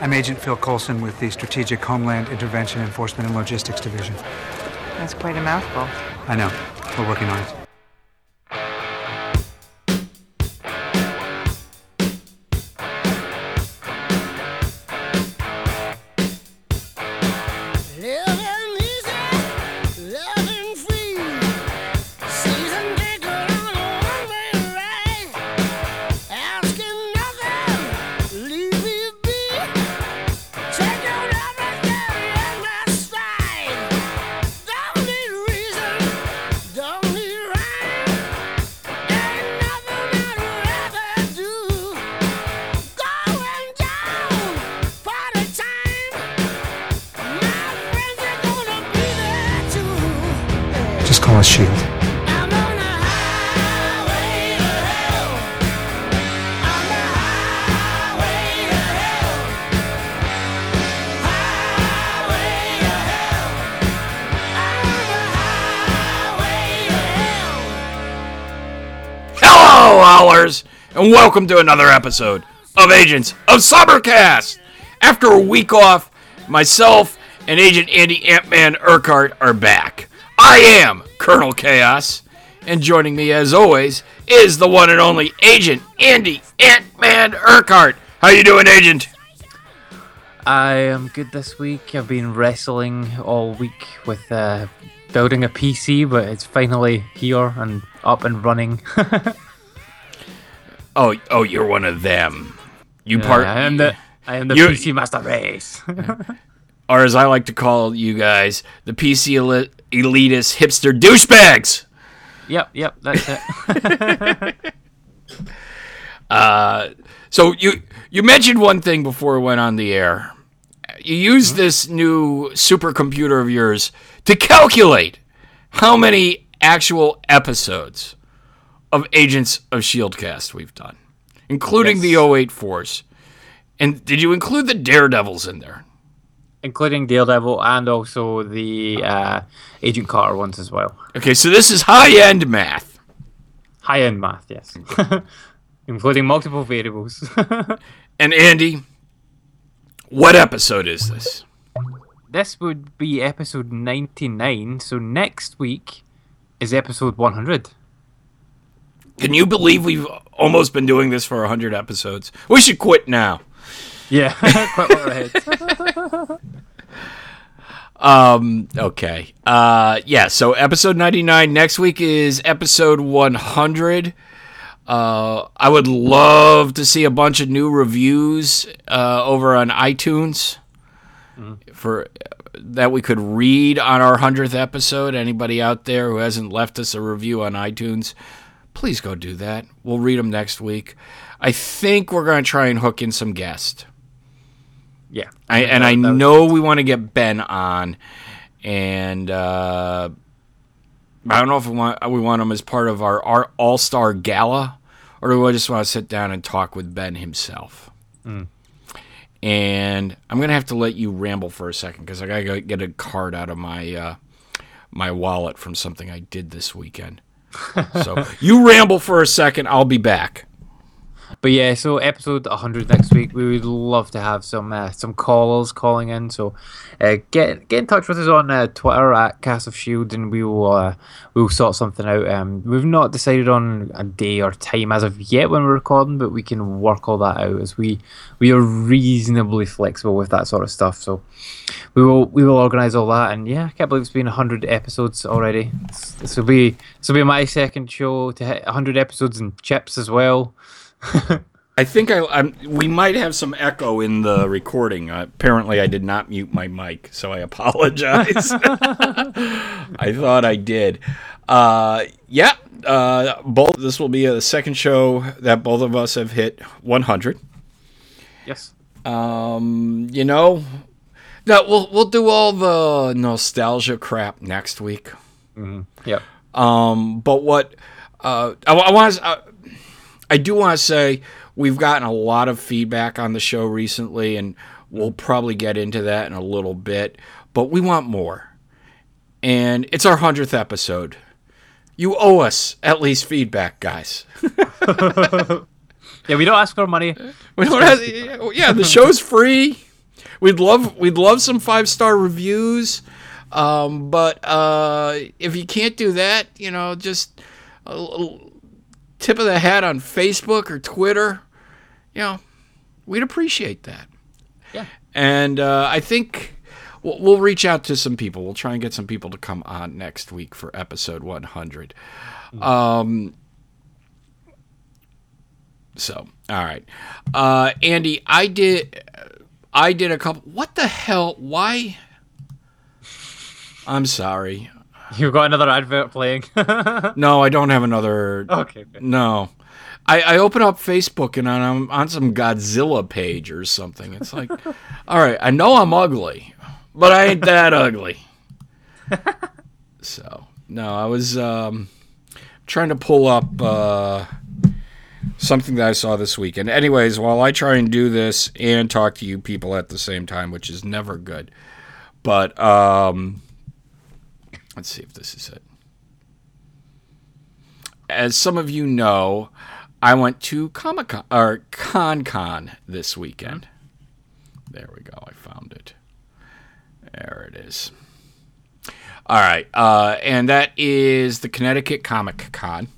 I'm Agent Phil Coulson with the Strategic Homeland Intervention Enforcement and Logistics Division. That's quite a mouthful. I know. We're working on it. And welcome to another episode of Agents of Summercast. After a week off, myself and Agent Andy Ant-Man Urquhart are back. I am Colonel Chaos, and joining me as always is the one and only Agent Andy Ant-Man Urquhart. How you doing, Agent? I am good this week. I've been wrestling all week with uh, building a PC, but it's finally here and up and running. Oh, oh, you're one of them. You part. I am the I am the You- PC master race. or as I like to call you guys, the PC eli- elitist hipster douchebags. yep, yep, that's it. Uh, so you you mentioned one thing before we went on the air. You used hmm? this new supercomputer of yours to calculate how many actual episodes of Agents of Shield cast we've done, including the 08 Force. And did you include the Daredevils in there? Including Daredevil and also the uh, Agent Carter ones as well. Okay, so this is high end math. High end math, yes. Including multiple variables. And Andy, what episode is this? this would be episode 99, so next week is episode 100. Can you believe we've almost been doing this for 100 episodes? We should quit now. Yeah, quite well ahead. Um, okay. Uh, yeah, so episode 99 next week is episode 100. Uh, I would love to see a bunch of new reviews uh, over on iTunes for that we could read on our 100th episode. Anybody out there who hasn't left us a review on iTunes, please go do that. We'll read them next week. I think we're going to try and hook in some guests. Yeah. I, and I know we want to get Ben on, and uh, I don't know if we want we want him as part of our, our All Star Gala, or do I just want to sit down and talk with Ben himself? And I'm gonna have to let you ramble for a second because I gotta go get a card out of my uh, my wallet from something I did this weekend. So you ramble for a second. I'll be back. But yeah, so episode 100 next week. We would love to have some uh, some callers calling in. So uh, get get in touch with us on uh, Twitter at Cast of Shield, and we will uh, we will sort something out. Um, we've not decided on a day or time as of yet when we're recording, but we can work all that out as we we are reasonably flexible with that sort of stuff. So we will we will organise all that. And yeah, I can't believe it's been 100 episodes already. This will be this will be my second show to hit 100 episodes and chips as well. I think I, I'm, we might have some echo in the recording. Uh, apparently, I did not mute my mic, so I apologize. I thought I did. Uh, yeah, uh, both. This will be the second show that both of us have hit 100. Yes. Um, you know, no, we'll we'll do all the nostalgia crap next week. Yeah. Um, but what uh, I, I want to, uh, I do want to say we've gotten a lot of feedback on the show recently, and we'll probably get into that in a little bit. But we want more, and it's our hundredth episode. You owe us at least feedback, guys. Yeah, we don't ask for money. We don't have, yeah, the show's free. we'd love we'd love some five star reviews. Um, but uh, if you can't do that, you know, just a tip of the hat on Facebook or Twitter, you know, we'd appreciate that. Yeah. And uh, I think we'll, we'll reach out to some people. We'll try and get some people to come on next week for episode 100. Um, so, all right, uh, Andy, I did, I did a couple. What the hell? Why? I'm sorry. You got another advert playing. No, I don't have another. okay. okay. No. I, I open up Facebook and I'm on some Godzilla page or something. It's like, all right, I know I'm ugly, but I ain't that ugly. So, no, I was um, trying to pull up uh, something that I saw this weekend. Anyways, while I try and do this and talk to you people at the same time, which is never good, but um, let's see if this is it as some of you know, I went to Comic Con or Con Con this weekend. There we go. I found it. There it is. All right, uh, and that is the Connecticut Comic Con.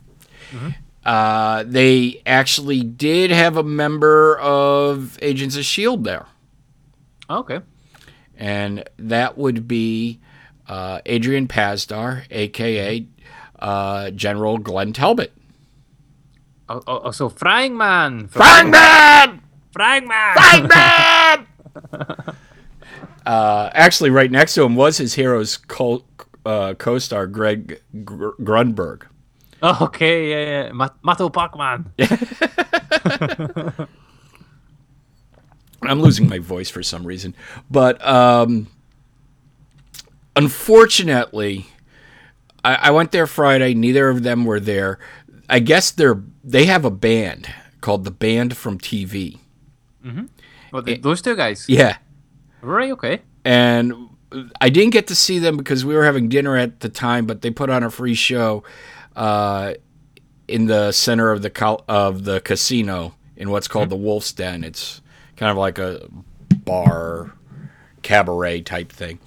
Uh, they actually did have a member of Agents of Shield there, Okay. and that would be uh, Adrian Pasdar, aka uh, General Glenn Talbot. Oh, oh, oh, so Frying Man. Frangman! Frying Man. Frangman! uh, actually, right next to him was his hero's co- uh, co-star Greg Gr- Grunberg. Oh, okay, yeah, yeah. Mat- Mato Pacman. I'm losing my voice for some reason, but um, unfortunately, I, I went there Friday. Neither of them were there. I guess they're they have a band called the Band from TV. Mhm. Well, th- those two guys. Yeah, Right. Okay. and I didn't get to see them because we were having dinner at the time. But they put on a free show uh, in the center of the of the casino in what's called the Wolf's Den. It's kind of like a bar cabaret type thing.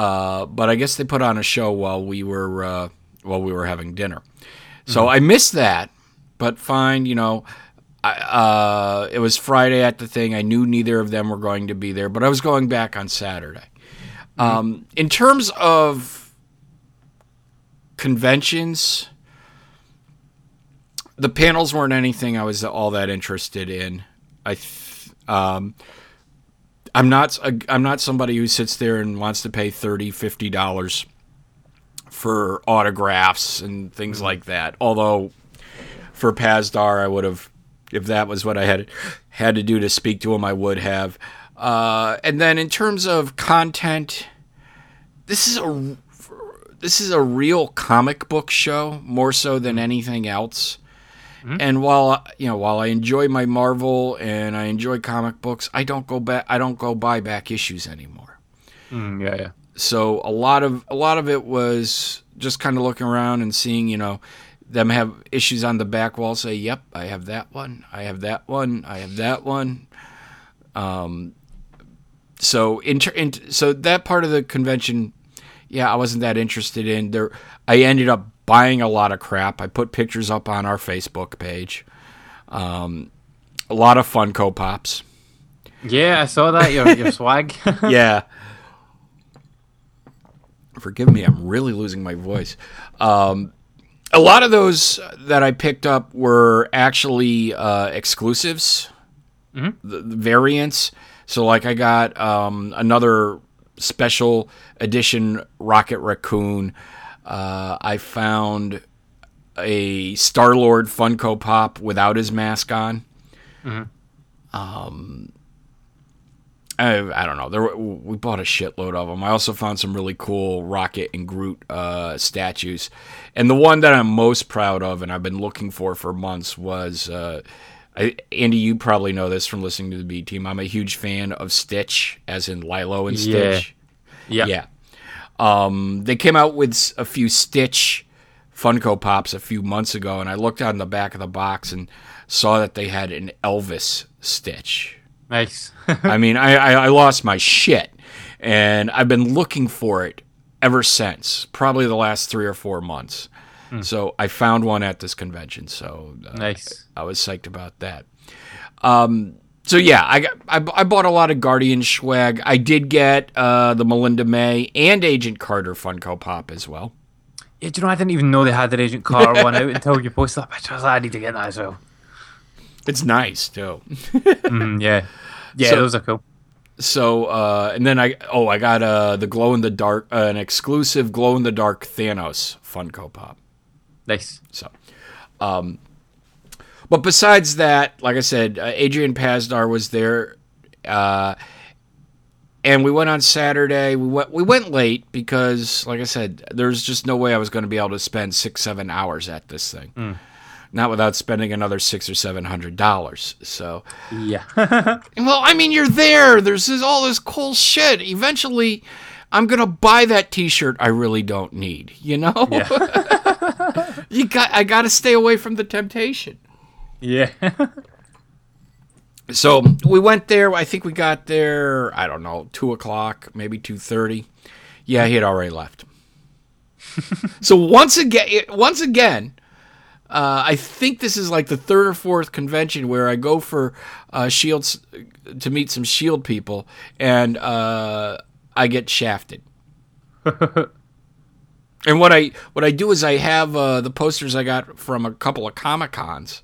Uh, but I guess they put on a show while we were uh, while we were having dinner. So I missed that, but fine, you know. I, uh, it was Friday at the thing. I knew neither of them were going to be there, but I was going back on Saturday. Um, in terms of conventions, the panels weren't anything I was all that interested in. I, th- um, I'm not, I'm not somebody who sits there and wants to pay 30 50 dollars for autographs and things like that. Although for Pasdar, I would have, if that was what I had had to do to speak to him, I would have. Uh, and then in terms of content, this is a this is a real comic book show more so than anything else. And while you know, while I enjoy my Marvel and I enjoy comic books, I don't go back. I don't go buy back issues anymore Mm, yeah, yeah. so a lot of a lot of it was just kind of looking around and seeing you know them have issues on the back wall say yep i have that one i have that one i have that one um so in, in so that part of the convention yeah i wasn't that interested in there i ended up buying a lot of crap i put pictures up on our facebook page um a lot of funko pops Yeah, I saw that. Your your swag. yeah. Forgive me, I'm really losing my voice. Um, a lot of those that I picked up were actually uh, exclusives, the, the variants. So, like, I got um, another special edition Rocket Raccoon. Uh, I found a Star Lord Funko Pop without his mask on. I, I don't know. There were, we bought a shitload of them. I also found some really cool Rocket and Groot uh, statues, and the one that I'm most proud of, and I've been looking for for months, was uh, I, Andy. You probably know this from listening to the B Team. I'm a huge fan of Stitch, as in Lilo and Stitch. yeah. Yeah. Um, they came out with a few Stitch Funko Pops a few months ago, and I looked on the back of the box and saw that they had an Elvis Stitch. Nice. I mean, I, I, I lost my shit, and I've been looking for it ever since, probably the last three or four months. So I found one at this convention. So uh, Nice. I was psyched about that. Um, so yeah, I, got, I I bought a lot of Guardian swag. I did get uh, the Melinda May and Agent Carter Funko Pop as well. Yeah, do you know, I didn't even know they had an Agent Carter one out until you posted that picture. I was like, I need to get that as well. It's nice too. Mm, yeah. Yeah, So- those are cool. So uh, and then I oh I got uh, the glow in the dark uh, an exclusive glow in the dark Thanos Funko Pop. Nice. So, um, but besides that, like I said, uh, Adrian Pasdar was there, uh, and we went on Saturday. We went we went late because, like I said, there's just no way I was going to be able to spend six seven hours at this thing. Not without spending another six or seven hundred dollars. So, Yeah. well, I mean, you're there. There's this, all this cool shit. Eventually, I'm gonna buy that T-shirt I really don't need. You know, you got. I got to stay away from the temptation. Yeah. So we went there. I think we got there. I don't know, two o'clock, maybe two thirty. Yeah, he had already left. so once again, once again, uh, I think this is like the third or fourth convention where I go for uh, shields to meet some shield people, and uh, I get shafted. and what I what I do is I have uh, the posters I got from a couple of comic cons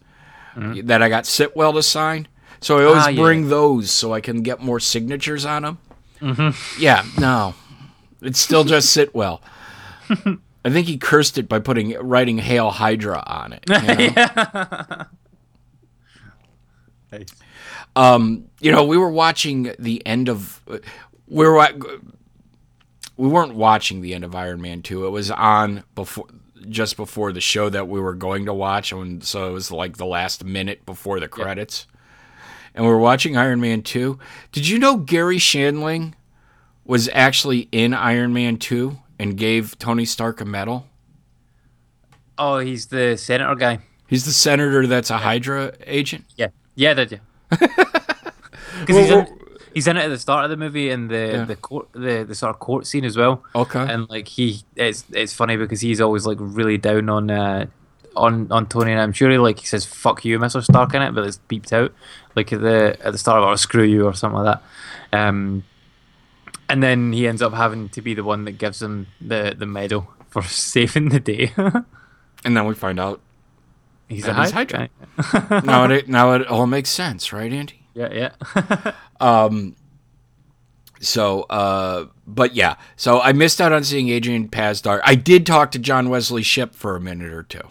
that I got Sitwell to sign. So I always Ah, yeah. bring those so I can get more signatures on them. Mm-hmm. Yeah, no, it's still just Sitwell. I think he cursed it by putting writing "Hail Hydra" on it. you know? Nice. um, you know, we were watching the end of we were we weren't watching the end of Iron Man two. It was on before just before the show that we were going to watch, and so it was like the last minute before the credits. And we were watching Iron Man two. Did you know Garry Shandling was actually in Iron Man two and gave Tony Stark a medal? Oh, he's the senator guy. He's the senator that's a Hydra agent. Yeah. Yeah, did yeah. Because he's, in, he's in it at the start of the movie in the Yeah. the court the, the sort of court scene as well. Okay. And like he, it's it's funny because he's always like really down on uh, on on Tony, and I'm sure he like he says "fuck you, Mister Stark" in it, but it's beeped out like at the at the start of it, or "screw you" or something like that. Um, and then he ends up having to be the one that gives him the the medal for saving the day. and then we find out he's a Hydra. Hydra. now it now it all makes sense, right, Andy? Yeah, yeah. So, uh, but yeah, so I missed out on seeing Adrian Pasdar. I did talk to John Wesley Shipp for a minute or two.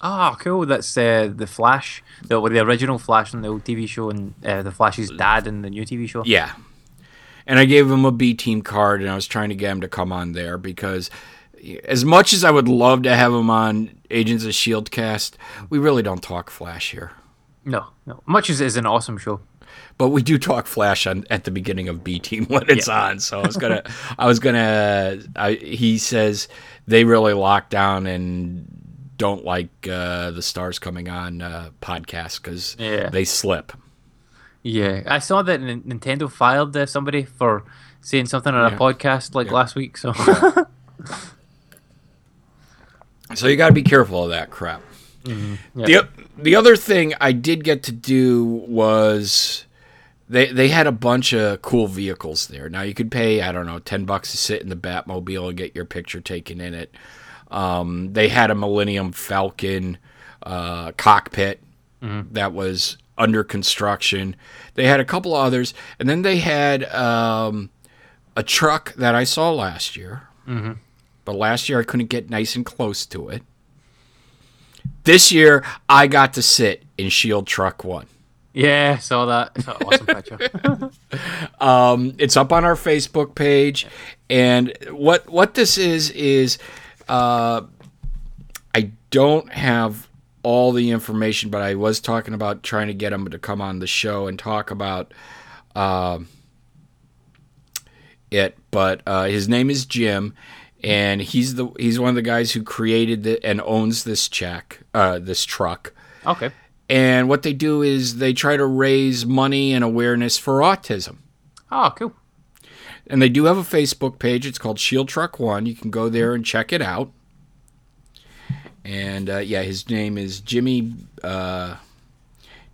Ah, cool. That's uh, the Flash, the the original Flash on the old TV show, and uh, the Flash's dad in the new TV show. Yeah, and I gave him a B team card, and I was trying to get him to come on there because, as much as I would love to have him on Agents of Shield cast, we really don't talk Flash here. No, no. Much as it is an awesome show. But we do talk Flash on at the beginning of B Team when it's on. So I was gonna, I was gonna. I, he says they really lock down and don't like uh, the stars coming on uh, podcast because Yeah. they slip. Yeah, I saw that Nintendo filed uh, somebody for saying something on Yeah. a podcast like last week. So So you got to be careful of that crap. The the other thing I did get to do was they they had a bunch of cool vehicles there. Now you could pay I don't know ten bucks to sit in the Batmobile and get your picture taken in it. Um, they had a Millennium Falcon uh, cockpit that was under construction. They had a couple others, and then they had um, a truck that I saw last year. But last year I couldn't get nice and close to it. This year I got to sit in Shield Truck One. Yeah, saw that. It's awesome picture. Um, it's up on our Facebook page, and what what this is is, uh, I don't have all the information, but I was talking about trying to get him to come on the show and talk about um it. But uh, his name is Jim, and he's the he's one of the guys who created the, and owns this check, uh, this truck Okay. And what they do is they try to raise money and awareness for autism. Oh, cool. And they do have a Facebook page. It's called Shield Truck One. You can go there and check it out. And uh, yeah, his name is Jimmy uh,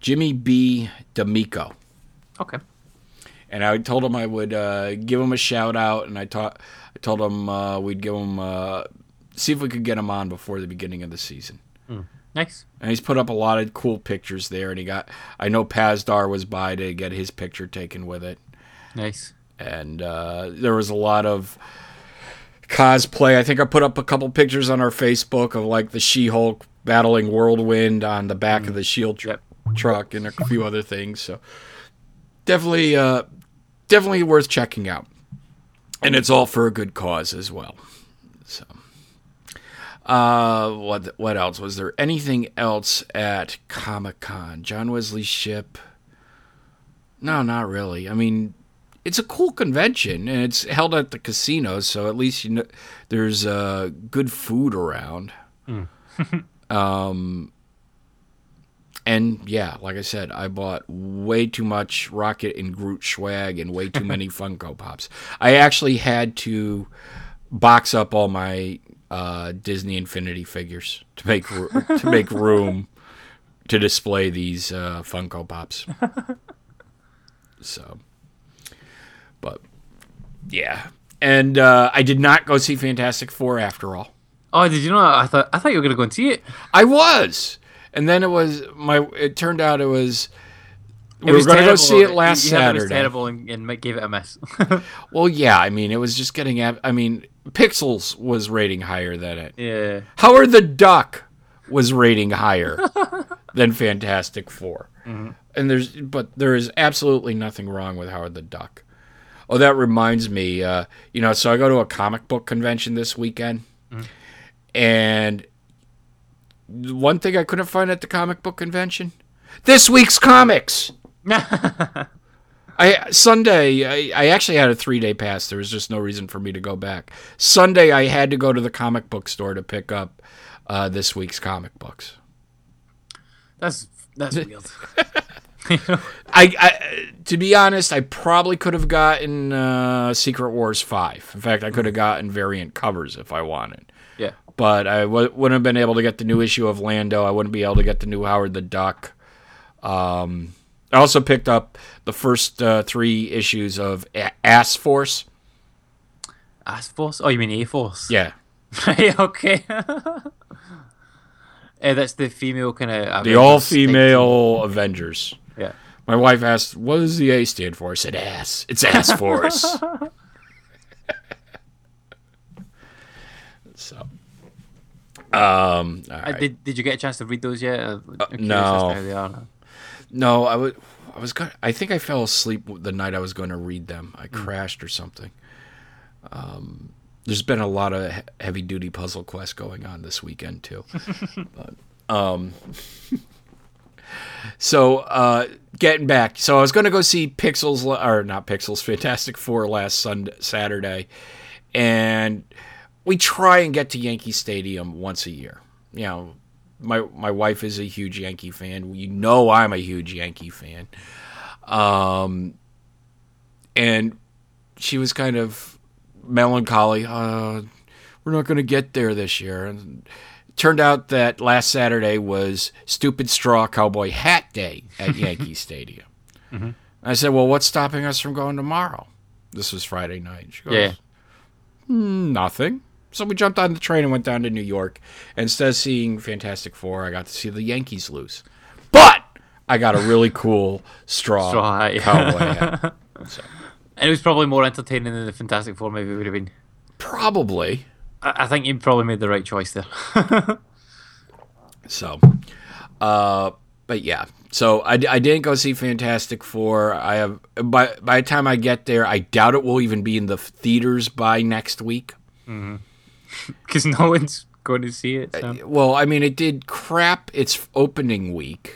Jimmy B. D'Amico. Okay. And I told him I would uh, give him a shout out, and I taught I told him uh, we'd give him uh, see if we could get him on before the beginning of the season. Nice. And he's put up a lot of cool pictures there, and he got I know Pasdar was by to get his picture taken with it. Nice. and uh, there was a lot of cosplay. I think I put up a couple pictures on our Facebook of like the She-Hulk battling Whirlwind on the back of the Shield tr- Yep. truck and a few other things. So definitely, uh, definitely worth checking out, and it's all for a good cause as well. So. Uh, what what else was there? Anything else at Comic Con? John Wesley Shipp. No, not really. I mean, it's a cool convention and it's held at the casino, so at least you know there's uh, good food around. um, and yeah, like I said, I bought way too much Rocket and Groot swag and way too many Funko Pops. I actually had to box up all my uh, Disney Infinity figures to make to make room to display these uh, Funko Pops. so, but yeah, and uh, I did not go see Fantastic Four after all. Oh, did you know? I thought I thought you were gonna go and see it. I was, and then it was my. It turned out it was. It we were was going to go see it last you heard It was Saturday. terrible, and, and gave it a mess. Well, yeah, I mean, it was just getting. I mean, Pixels was rating higher than it. yeah. Howard the Duck was rating higher than Fantastic 4 And there's, but there is absolutely nothing wrong with Howard the Duck. Oh, that reminds me. Uh, you know, so I go to a comic book convention this weekend, and one thing I couldn't find at the comic book convention: this week's comics. I Sunday I, I actually had a three day pass. There was just no reason for me to go back. Sunday I had to go to the comic book store to pick up uh, this week's comic books. That's that's weird. I, I to be honest, I probably could have gotten uh, Secret Wars five. In fact, I could have gotten variant covers if I wanted. yeah. But I w- wouldn't have been able to get the new issue of Lando. I wouldn't be able to get the new Howard the Duck. Um, I also picked up the first uh, three issues of A- Ass Force. Ass Force? Oh, you mean A Force? Yeah, Right. Okay. uh, that's the female kind of. the all female Avengers. Yeah. My wife asked, "What does the A stand for?" I said, "Ass." It's Ass Force. so, um, all Uh, right. did Did you get a chance to read those yet? Uh, no. No, I would. I was going. I think I fell asleep the night I was going to read them. I crashed or something. Um, there's been a lot of heavy duty puzzle quest going on this weekend too. but, um, so uh, getting back, so I was going to go see Pixels or not Pixels, Fantastic Four last Sunday, Saturday, and we try and get to Yankee Stadium once a year. You know, my my wife is a huge Yankee fan. You know, I'm a huge Yankee fan. Um, and she was kind of melancholy. Uh, we're not going to get there this year. And it turned out that last Saturday was Stupid Straw Cowboy Hat Day at Yankee Stadium. I said, "Well, what's stopping us from going tomorrow?" This was Friday night. She goes, Yeah. nothing. So we jumped on the train and went down to New York. And instead of seeing Fantastic Four, I got to see the Yankees lose. But I got a really cool straw, Straw hat, cowboy hat. And it was probably more entertaining than the Fantastic Four movie would have been. Probably. I, I think you probably made the right choice there. So, uh, but yeah. So I, I didn't go see Fantastic Four. I have by by the time I get there, I doubt it will even be in the theaters by next week. Because no one's going to see it. So. Well, I mean, it did crap its opening week,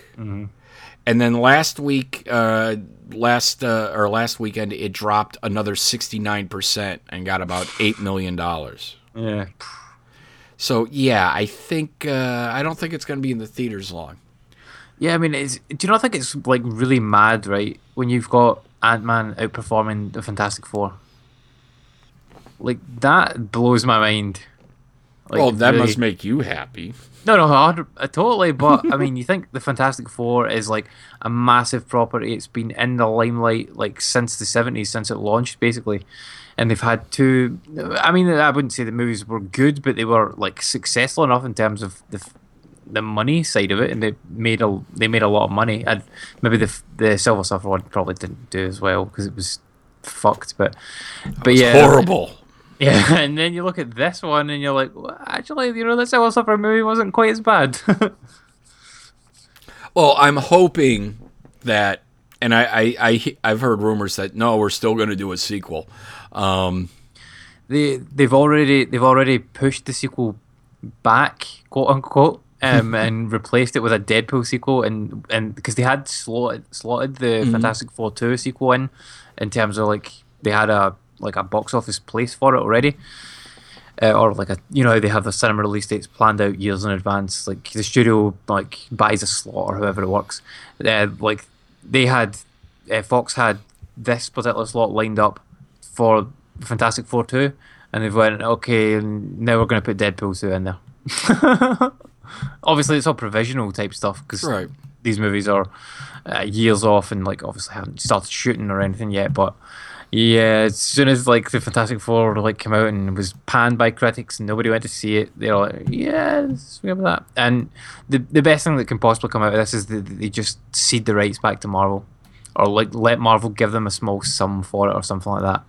and then last week, uh, last uh, or last weekend, it dropped another sixty nine percent and got about eight million dollars. Yeah. So yeah, I think uh, I don't think it's going to be in the theaters long. Yeah, I mean, it's, do you not think it's like really mad, right? When you've got Ant Man outperforming the Fantastic Four, like that blows my mind. Like, well, that really. must make you happy. No, no, I, hundred- uh, totally. But I mean, you think the Fantastic Four is like a massive property. It's been in the limelight like since the seventies, since it launched, basically. And they've had two. I mean, I wouldn't say the movies were good, but they were like successful enough in terms of the the money side of it, and they made a they made a lot of money. And maybe the the Silver Surfer one probably didn't do as well because it was fucked. But but It's yeah, horrible. yeah, and then you look at this one and you're like, well, actually, you know, the Silver Surfer movie wasn't quite as bad. Well, I'm hoping that, and I, I, I I've heard rumors that no, we're still going to do a sequel. Um, they they've already they've already pushed the sequel back, quote unquote, um, and replaced it with a Deadpool sequel, and and because they had slotted slotted the Fantastic Four two sequel in, in terms of like they had a like a box office place for it already. Uh, or like a you know they have the cinema release dates planned out years in advance like the studio like buys a slot or however it works uh, like they had uh, Fox had this particular slot lined up for Fantastic Four 2 and they've went okay now we're going to put Deadpool 2 in there obviously it's all provisional type stuff because Right. these movies are uh, years off and like obviously haven't started shooting or anything yet but yeah as soon as like the Fantastic Four like came out and was panned by critics and nobody went to see it they're like yeah let's remember that and the the best thing that can possibly come out of this is that they just cede the rights back to Marvel or like let Marvel give them a small sum for it or something like that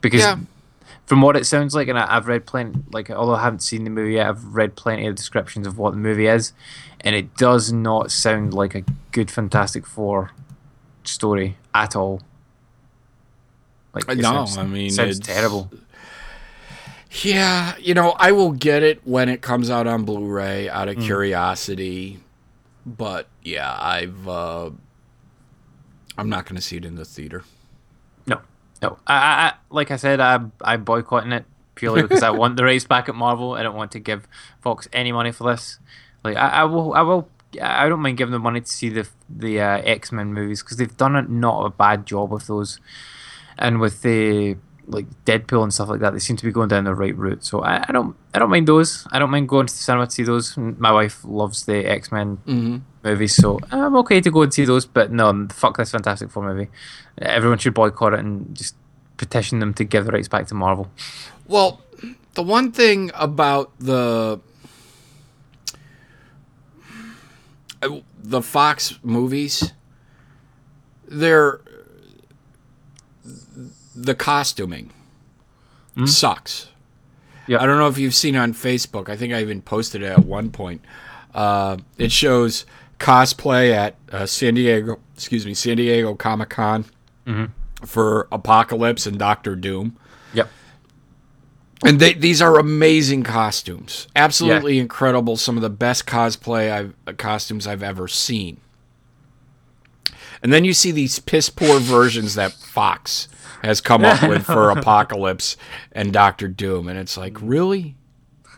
because Yeah. from what it sounds like, and I, I've read plenty, like although I haven't seen the movie yet, I've read plenty of descriptions of what the movie is, and it does not sound like a good Fantastic Four story at all. Like No, sounds- I mean, sounds it's- terrible. yeah, you know, I will get it when it comes out on Blu-ray out of curiosity, but yeah, I've uh, I'm not going to see it in the theater. No, no. I, I, I like I said, I, I'm boycotting it purely because I want the rights back at Marvel. I don't want to give Fox any money for this. Like I, I will, I will. I don't mind giving them money to see the the uh, X Men movies because they've done a, not a bad job with those, and with the like Deadpool and stuff like that, they seem to be going down the right route. So I, I don't, I don't mind those. I don't mind going to the cinema to see those. My wife loves the X Men Mm-hmm. movies, so I'm okay to go and see those. But no, fuck this Fantastic Four movie. Everyone should boycott it and just petition them to give the rights back to Marvel. Well, the one thing about the uh, the Fox movies, they're the costuming sucks. Yeah. I don't know if you've seen on Facebook. I think I even posted it at one point. Uh, it shows cosplay at uh, San Diego, excuse me, San Diego Comic Con for Apocalypse and Doctor Doom. Yep. And they, these are amazing costumes. Absolutely incredible. Some of the best cosplay I've, uh, costumes I've ever seen. And then you see these piss poor versions that Fox has come up with for Apocalypse and Doctor Doom. And it's like, really?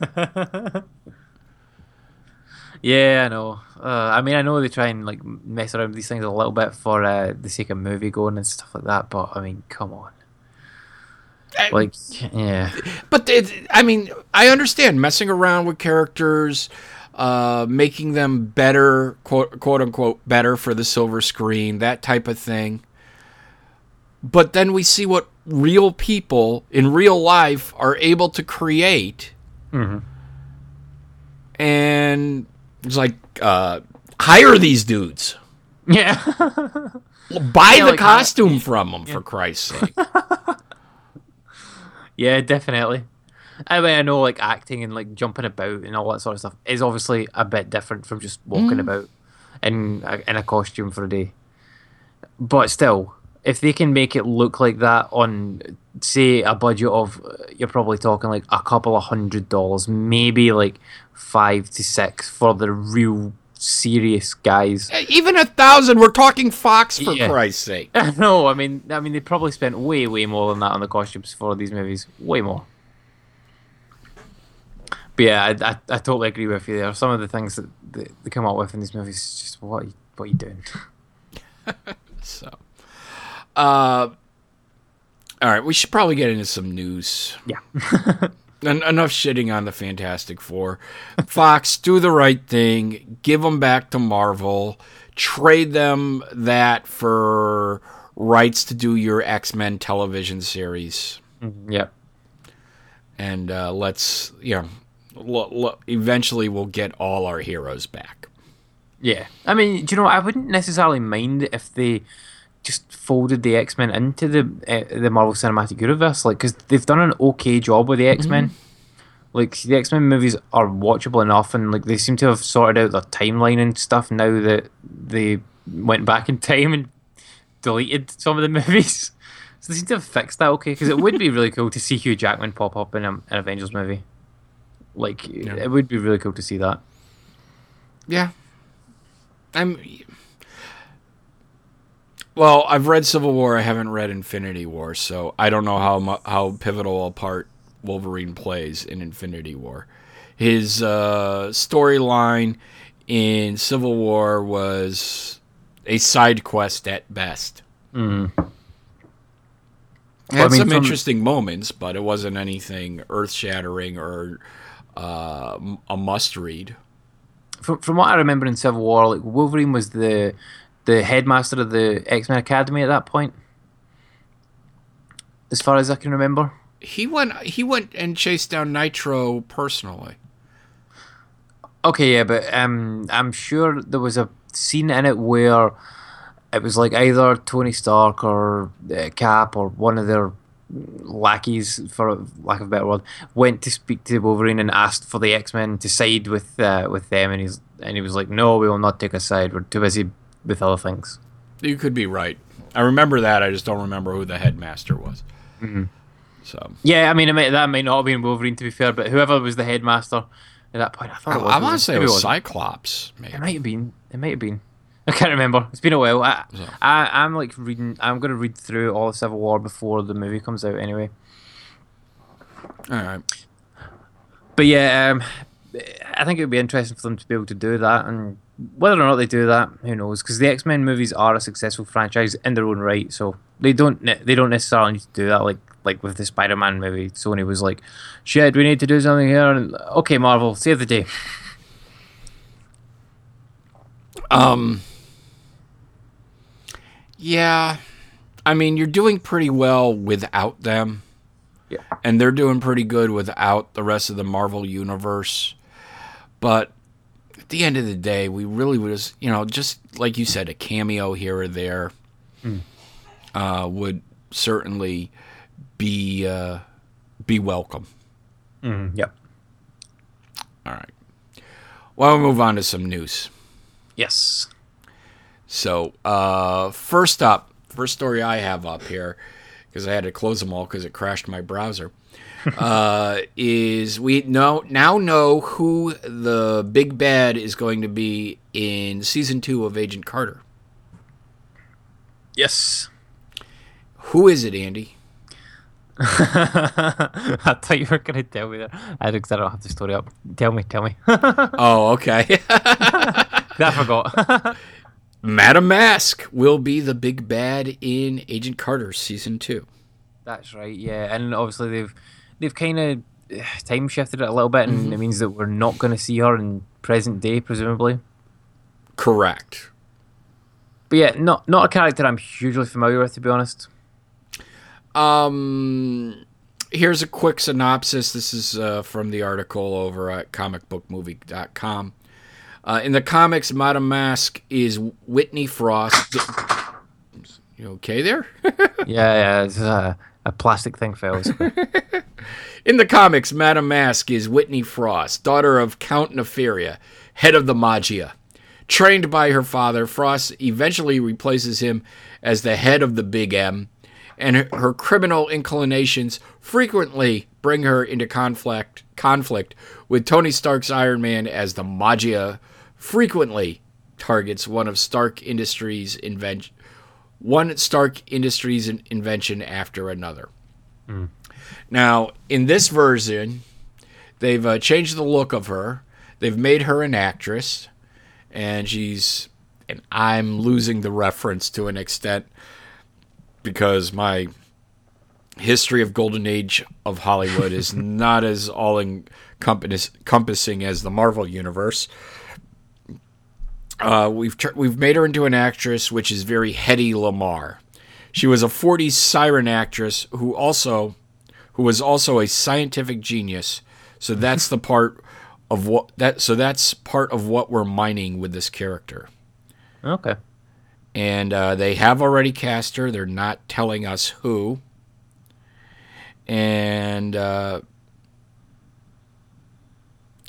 Yeah, I know. Uh, I mean, I know they try and like mess around with these things a little bit for uh, the sake of movie going and stuff like that. But I mean, come on. Like, yeah, But it, I mean, I understand messing around with characters, uh, making them better, quote, quote unquote, better for the silver screen, that type of thing. But then we see what real people in real life are able to create. And it's like, uh, hire these dudes. yeah. Buy Yeah, the like, costume from them, for Christ's sake. Yeah, definitely. I mean, I know like acting and like jumping about and all that sort of stuff is obviously a bit different from just walking mm. about in a, in a costume for a day. But still, if they can make it look like that on, say, a budget of, you're probably talking like a couple of hundred dollars, maybe like five to six for the real serious guys. Eh, even a thousand, we're talking Fox, for Yeah. Christ's sake. no, I mean, I mean, they probably spent way, way more than that on the costumes for these movies. Way more. But yeah, I, I, I totally agree with you there. Some of the things that they, they come up with in these movies, is just what are you, what are you doing? So, uh, all right, we should probably get into some news. Yeah. En- enough shitting on the Fantastic Four. Fox, do the right thing. Give them back to Marvel. Trade them that for rights to do your X Men television series. yeah. And uh, let's, you know, lo- lo- eventually we'll get all our heroes back. Yeah, I mean, do you know? I wouldn't necessarily mind if they just folded the X Men into the uh, the Marvel Cinematic Universe, like because they've done an okay job with the X Men. Like the X Men movies are watchable enough, and like they seem to have sorted out their timeline and stuff now that they went back in time and deleted some of the movies. So they seem to have fixed that okay. Because it would be really cool to see Hugh Jackman pop up in a, an Avengers movie. Like it would be really cool to see that. Yeah. I'm. Well, I've read Civil War. I haven't read Infinity War, so I don't know how mu- how pivotal a part Wolverine plays in Infinity War. His uh, storyline in Civil War was a side quest at best. Mm. Had I mean, some from- interesting moments, but it wasn't anything earth shattering or uh, m- a must read. from from what I remember in Civil War, like Wolverine was the the headmaster of the X Men Academy at that point, as far as I can remember. He went. He went and chased down Nitro personally. Okay, yeah, but um, I'm sure there was a scene in it where it was like either Tony Stark or uh, Cap or one of their lackeys, for lack of a better word, went to speak to Wolverine and asked for the X Men to side with uh, with them, and he's and he was like, "No, we will not take a side. We're too busy with other things." You could be right. I remember that. I just don't remember who the headmaster was. So Yeah, I mean, it might, that might not have been Wolverine to be fair, but whoever was the headmaster at that point, I I, thought it was. I want to say it was wasn't. Cyclops. Maybe. It might have been. It might have been. I can't remember. It's been a while. I, So- I I'm like reading. I'm gonna read through all of Civil War before the movie comes out anyway. All right. But yeah, um, I think it would be interesting for them to be able to do that, and whether or not they do that, who knows? Because the X Men movies are a successful franchise in their own right, so they don't they don't necessarily need to do that. Like like with the Spider Man movie, Sony was like, "Shit, we need to do something here." And okay, Marvel, save the day. Um. Yeah, I mean you're doing pretty well without them. Yeah. and they're doing pretty good without the rest of the Marvel universe. But at the end of the day, we really was, you know, just like you said, a cameo here or there uh, would certainly be uh, be welcome. Mm, yep. All right. Well, we'll move on to some news. Yes. So, uh, first up, first story I have up here, because I had to close them all because it crashed my browser, uh, is we know now know who the big bad is going to be in season two of Agent Carter. Yes. Who is it, Andy? I thought you were going to tell me that. I I don't have the story up. Tell me, tell me. Oh, okay. I forgot. Madame Mask will be the big bad in Agent Carter season two. That's right, yeah. And obviously they've they've kind of time shifted it a little bit, and it means that we're not going to see her in present day, presumably. Correct. But yeah, not not a character I'm hugely familiar with, to be honest. Um, here's a quick synopsis. This is uh, from the article over at comicbookmovie.com. Uh, in the comics, Madame Mask is Whitney Frost. You okay there? Yeah, yeah, it's a, a plastic thing fails. In the comics, Madame Mask is Whitney Frost, daughter of Count Nefaria, head of the Maggia. Trained by her father, Frost eventually replaces him as the head of the Big M, and her, her criminal inclinations frequently bring her into conflict conflict with Tony Stark's Iron Man as the Maggia frequently targets one of Stark Industries invention one Stark Industries invention after another. Now, in this version, they've uh, changed the look of her. They've made her an actress, and she's. And I'm losing the reference to an extent because my history of golden age of Hollywood is not as all encompassing as the Marvel universe. Uh, we've we've made her into an actress, which is very Hedy Lamarr. She was a '40s siren actress who also who was also a scientific genius. So that's the part of what that. So that's part of what we're mining with this character. Okay. And uh, they have already cast her. They're not telling us who. And uh,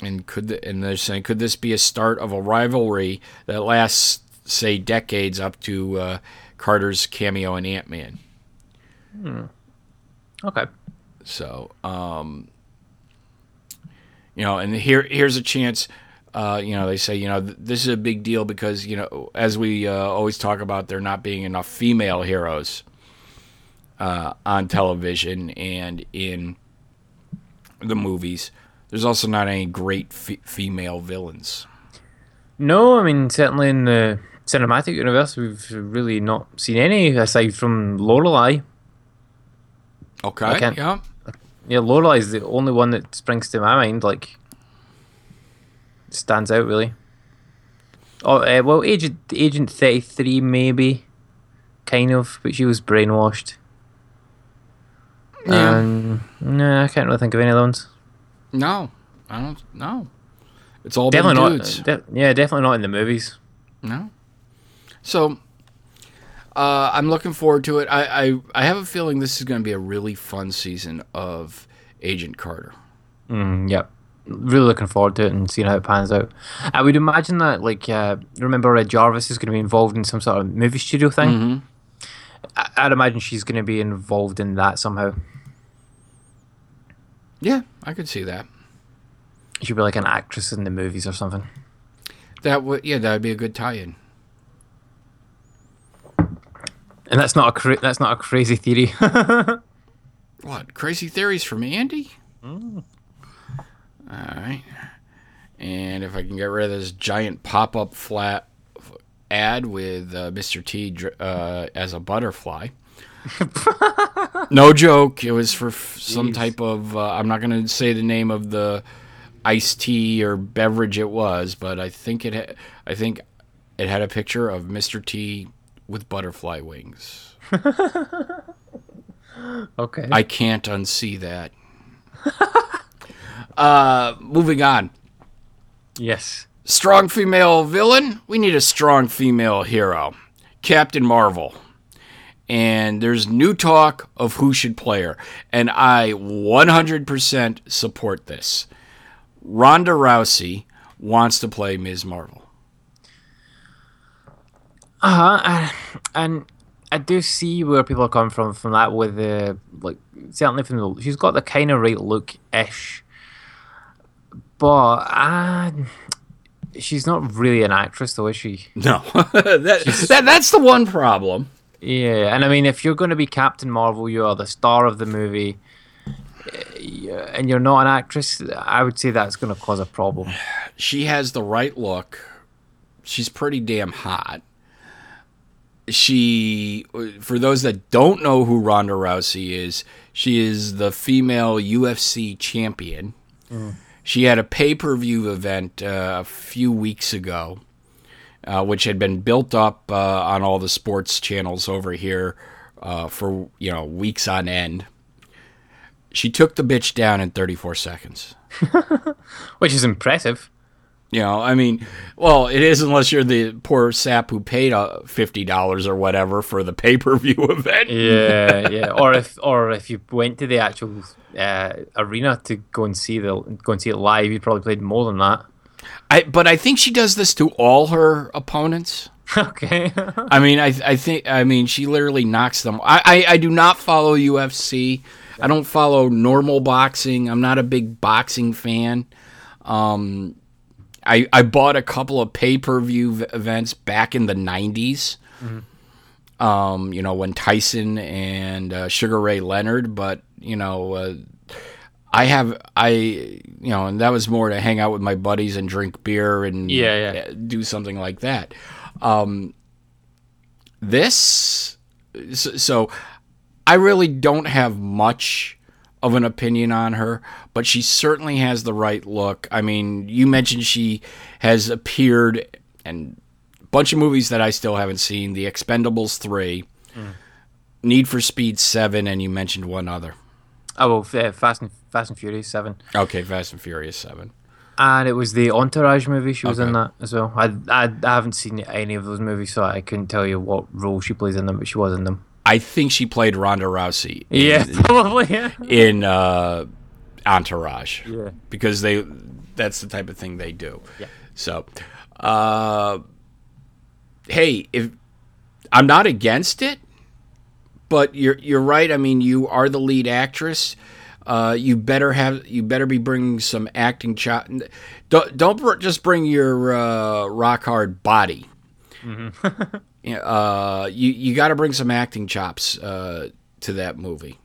and could the, and they're saying could this be a start of a rivalry that lasts say decades up to uh, Carter's cameo in Ant Man? Okay. So, um, you know, and here here's a chance. Uh, you know, they say you know th- this is a big deal because you know as we uh, always talk about there not being enough female heroes uh, on television and in the movies. There's also not any great f- female villains. No, I mean certainly in the cinematic universe, we've really not seen any aside from Lorelei. Okay, yeah, Yeah, Lorelei is the only one that springs to my mind. Like, stands out really. Oh, uh, well, Agent Agent Thirty Three maybe, kind of, but she was brainwashed. Yeah. Um, no, I can't really think of any other ones. No, I don't know. It's all Definitely not. de- yeah, definitely not in the movies. No. So, uh, I'm looking forward to it. I, I I have a feeling this is going to be a really fun season of Agent Carter. Mm, yep. Really looking forward to it and seeing how it pans out. I would imagine that, like, uh, remember Red Jarvis is going to be involved in some sort of movie studio thing. Mm-hmm. I- I'd imagine she's going to be involved in that somehow. Yeah, I could see that. She'll be like an actress in the movies or something. That would yeah, that would be a good tie-in. And that's not a cra- that's not a crazy theory. What crazy theories from Andy? All right. And if I can get rid of this giant pop-up flat ad with uh, Mr. T uh, as a butterfly. no joke. It was for f- some type of. Uh, I'm not going to say the name of the iced tea or beverage it was, but I think it. Ha- I think it had a picture of Mr. T with butterfly wings. okay. I can't unsee that. uh, moving on. yes. Strong female villain. We need a strong female hero. Captain Marvel. And there's new talk of who should play her. And I 100% support this. Ronda Rousey wants to play Ms. Marvel. Uh huh. And I do see where people are coming from from that. With the like, certainly from the she's got the kind of right look ish, but uh, she's not really an actress, though, is she? No. that, that, that's the one problem. Yeah, and I mean, if you're going to be Captain Marvel, you are the star of the movie, and you're not an actress. I would say that's going to cause a problem. she has the right look. She's pretty damn hot. She, for those that don't know who Ronda Rousey is, she is the female UFC champion. She had a pay per view event uh, a few weeks ago, uh, which had been built up uh, on all the sports channels over here uh, for you know weeks on end. She took the bitch down in 34 seconds. Which is impressive. You know, I mean, well, it is unless you're the poor sap who paid uh, fifty dollars or whatever for the pay per view event. Yeah, yeah. Or if or if you went to the actual uh, arena to go and see the go and see it live, you probably played more than that. I, but I think she does this to all her opponents. okay. I mean, I, I think, I mean, she literally knocks them. I, I, I do not follow UFC. I don't follow normal boxing. I'm not a big boxing fan. Um, I, I bought a couple of pay per view v- events back in the 90s. Um, you know, when Tyson and uh, Sugar Ray Leonard, but, you know, uh, I have I you know, and that was more to hang out with my buddies and drink beer and Yeah, yeah. uh, do something like that. Um, this so, so I really don't have much of an opinion on her, but she certainly has the right look. I mean, you mentioned she has appeared in a bunch of movies that I still haven't seen, The Expendables 3, Need for Speed 7 and you mentioned one other. Oh well, Fast and Fast and Furious Seven, Okay, Fast and Furious 7. and it was the Entourage movie. She was in that as well. I, I I haven't seen any of those movies, so I couldn't tell you what role she plays in them, but she was in them. I think she played Ronda Rousey in, Yeah, probably. Yeah. in uh, Entourage. Yeah. Because they that's the type of thing they do. Yeah. So, uh, hey, if I'm not against it, but you're you're right. I mean, you are the lead actress. Uh, you better have you better be bringing some acting chop. Don't don't br- just bring your uh, rock hard body. Yeah, uh, you you got to bring some acting chops uh, to that movie.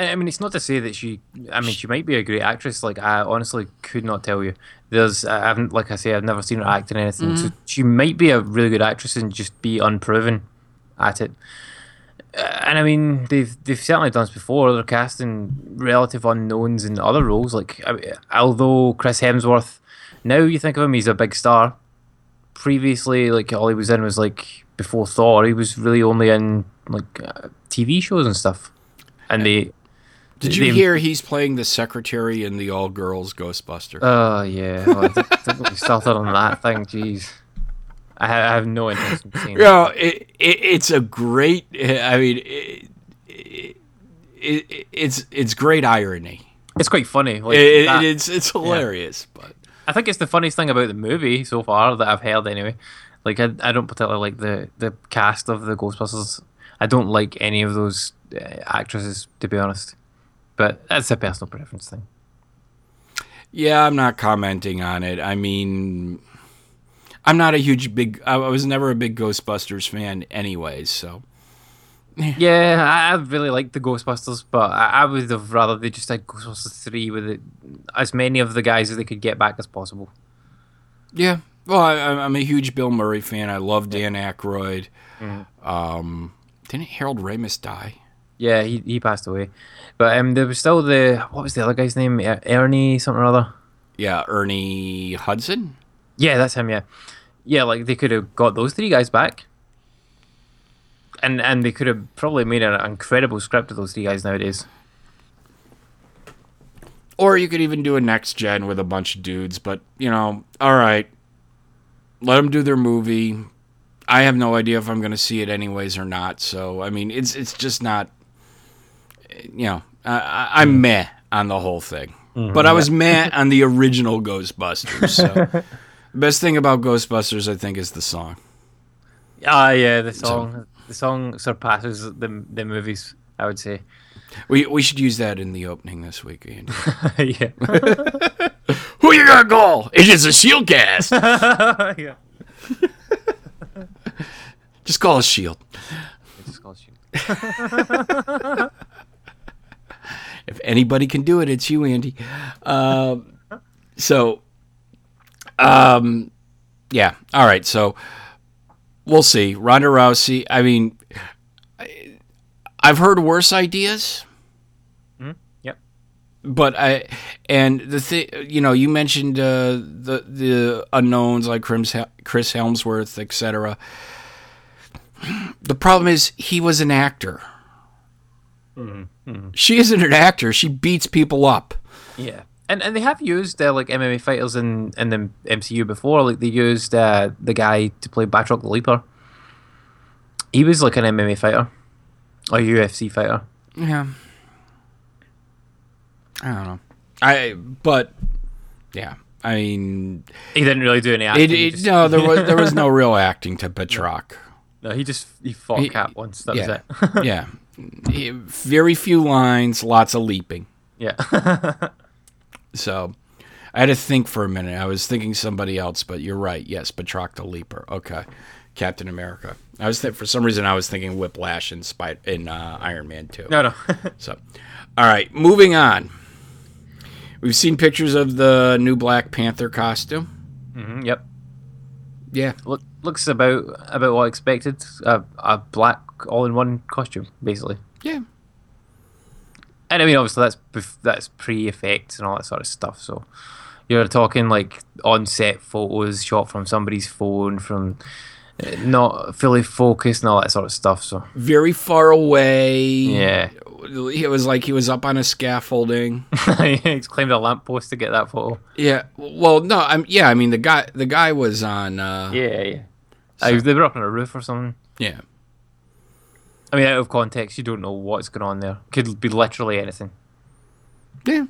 I I mean, it's not to say that she. I mean, she might be a great actress. Like, I honestly could not tell you. There's, I haven't, like I say, I've never seen her act in anything. So she might be a really good actress and just be unproven at it. Uh, and I mean, they've they've certainly done this before. They're casting relative unknowns in other roles. Like, I mean, although Chris Hemsworth, now you think of him, he's a big star. Previously, like all he was in was like before Thor. He was really only in like uh, TV shows and stuff. And they Did you they- hear he's playing the secretary in the all girls Ghostbuster? Oh yeah, well, get me started on that thing. Jeez, I, ha- I have no interest in seeing. it. Yeah, it, it, it's a great. I mean, it, it, it, it's it's great irony. It's quite funny. Like, It, that- it's it's hilarious, but I think it's the funniest thing about the movie so far that I've heard. Anyway, like I, I don't particularly like the the cast of the Ghostbusters. I don't like any of those uh, actresses, to be honest. But that's a personal preference thing. yeah, I'm not commenting on it. I mean, I'm not a huge big. I was never a big Ghostbusters fan, anyways. So Yeah, I, really like the Ghostbusters, but I, would have rather they just had Ghostbusters three with it, as many of the guys as they could get back as possible. yeah, well, I, I'm I'm a huge Bill Murray fan. I love Dan Aykroyd. Um, didn't Harold Ramis die? Yeah, he, he passed away. But um, there was still the what was the other guy's name? Er- Ernie something or other. Yeah, Ernie Hudson. Yeah, that's him. Yeah, yeah. Like they could have got those three guys back, and and they could have probably made an incredible script of those three guys nowadays. Or you could even do a next gen with a bunch of dudes, but you know, all right, let them do their movie. I have no idea if I'm going to see it anyways or not. So I mean, it's it's just not. You know, I, I, I'm mm. meh on the whole thing, mm-hmm. but I was meh on the original Ghostbusters. So the best thing about Ghostbusters, I think, is the song. Ah, yeah, the song the song surpasses the the movies. I would say. We we should use that in the opening this week, Andy. yeah. Who you gonna call? It is a Shield cast. yeah. Just call us Shield. Just call you. If anybody can do it, it's you, Andy. Um, so, um, yeah. All right. So we'll see. Ronda Rousey. I mean, I- I've heard worse ideas, Yep. but I and the thing, you know, you mentioned uh, the the unknowns like Chris Chris Hemsworth, etc. The problem is he was an actor. She isn't an actor. She beats people up. Yeah, and and they have used uh, like MMA fighters in in the MCU before. Like they used uh, the guy to play Batroc the Leaper. He was like an MMA fighter, a UFC fighter. Yeah. I don't know. I but yeah. I mean, He didn't really do any acting. it, it, just- no, there was there was no real acting to Batroc. no, he just he fought He- Cap once. That yeah, was it. yeah. Very few lines, lots of leaping. yeah. So I had to think for a minute. I was thinking somebody else, but you're right. Yes, Batroc the Leaper. Okay, Captain America. I was th- for some reason I was thinking Whiplash in Spy- in uh, Iron Man Two. no, no. So, all right, moving on. We've seen pictures of the new Black Panther costume. hmm Yep. Yeah. Look, looks about about what I expected. A, a black all-in-one costume, basically. Yeah. And I mean, obviously, that's bef- that's pre-effects and all that sort of stuff. So you're talking like on-set photos shot from somebody's phone, from uh, not fully focused and all that sort of stuff. So Very far away. yeah, It was like he was up on a scaffolding. he's climbed a lamppost to get that photo. yeah. Well, no, I'm yeah, I mean the guy the guy was on uh Yeah, yeah. Uh, they were up on a roof or something. yeah. I mean, out of context, you don't know what's going on there. Could be literally anything. Yeah.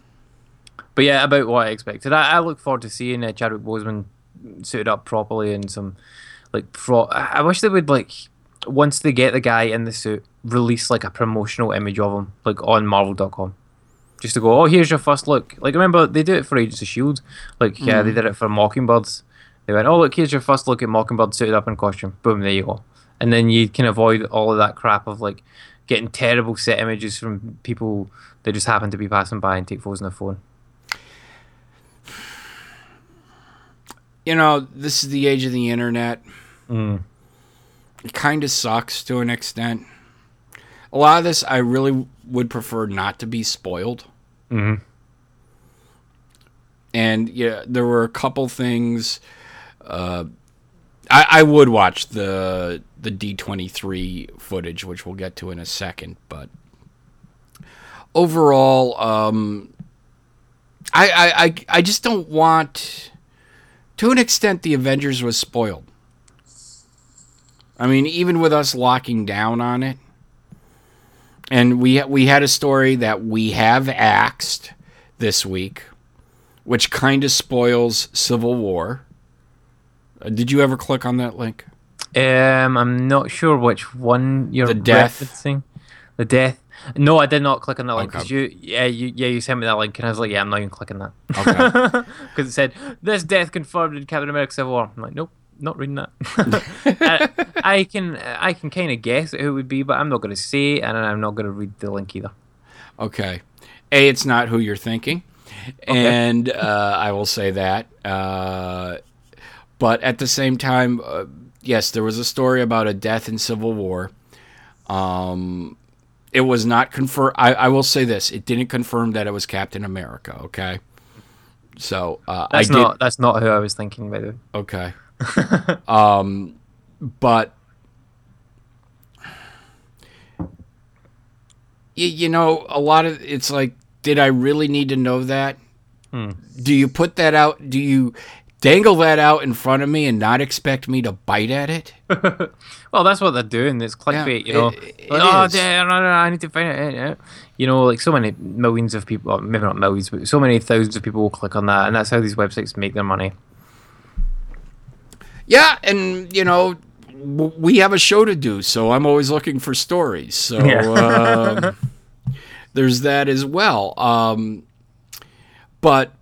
But yeah, about what I expected. I, I look forward to seeing uh, Chadwick Boseman suited up properly and some like pro. I I wish they would like once they get the guy in the suit, release like a promotional image of him like on Marvel.com. Just to go, oh, here's your first look. Like remember they do it for Agents of Shield. Like yeah, they did it for Mockingbirds. They went, oh look, here's your first look at Mockingbird suited up in costume. Boom, there you go. And then you can avoid all of that crap of like getting terrible set images from people that just happen to be passing by and take photos on their phone. You know, this is the age of the internet. Mm. It kind of sucks to an extent. A lot of this I really would prefer not to be spoiled. Mhm. And yeah, there were a couple things. Uh, I, I would watch the the D twenty three footage, which we'll get to in a second. But overall, um, I, I I I just don't want. To an extent, the Avengers was spoiled. I mean, even with us locking down on it, and we we had a story that we have axed this week, which kind of spoils Civil War. Uh, did you ever click on that link? Um, I'm not sure which one you're The death. referencing. The death. No, I did not click on that link because Okay. you, yeah, you, yeah, you sent me that link, and I was like, yeah, I'm not even clicking that Okay. because it said this death confirmed in Captain America: Civil War. I'm like, nope, not reading that. I, I can, I can kind of guess who it would be, but I'm not going to say, and I'm not going to read the link either. Okay. A, it's not who you're thinking. And uh, I will say that. Uh, but at the same time, uh, yes, there was a story about a death in Civil War. Um, it was not confirmed. I, I will say this: it didn't confirm that it was Captain America. Okay. So uh, That's I did. not, that's not who I was thinking, by the way. Okay. um, but you, you know, a lot of it's like, did I really need to know that? Do you put that out? Do you dangle that out in front of me and not expect me to bite at it? Well, that's what they're doing. It's clickbait, you know. it- it Like, oh, damn, I need to find it. eh, eh." You know, like so many millions of people, maybe not millions, but so many thousands of people will click on that, and that's how these websites make their money. Yeah, and you know, we have a show to do, so I'm always looking for stories. So um, there's that as well. Um, but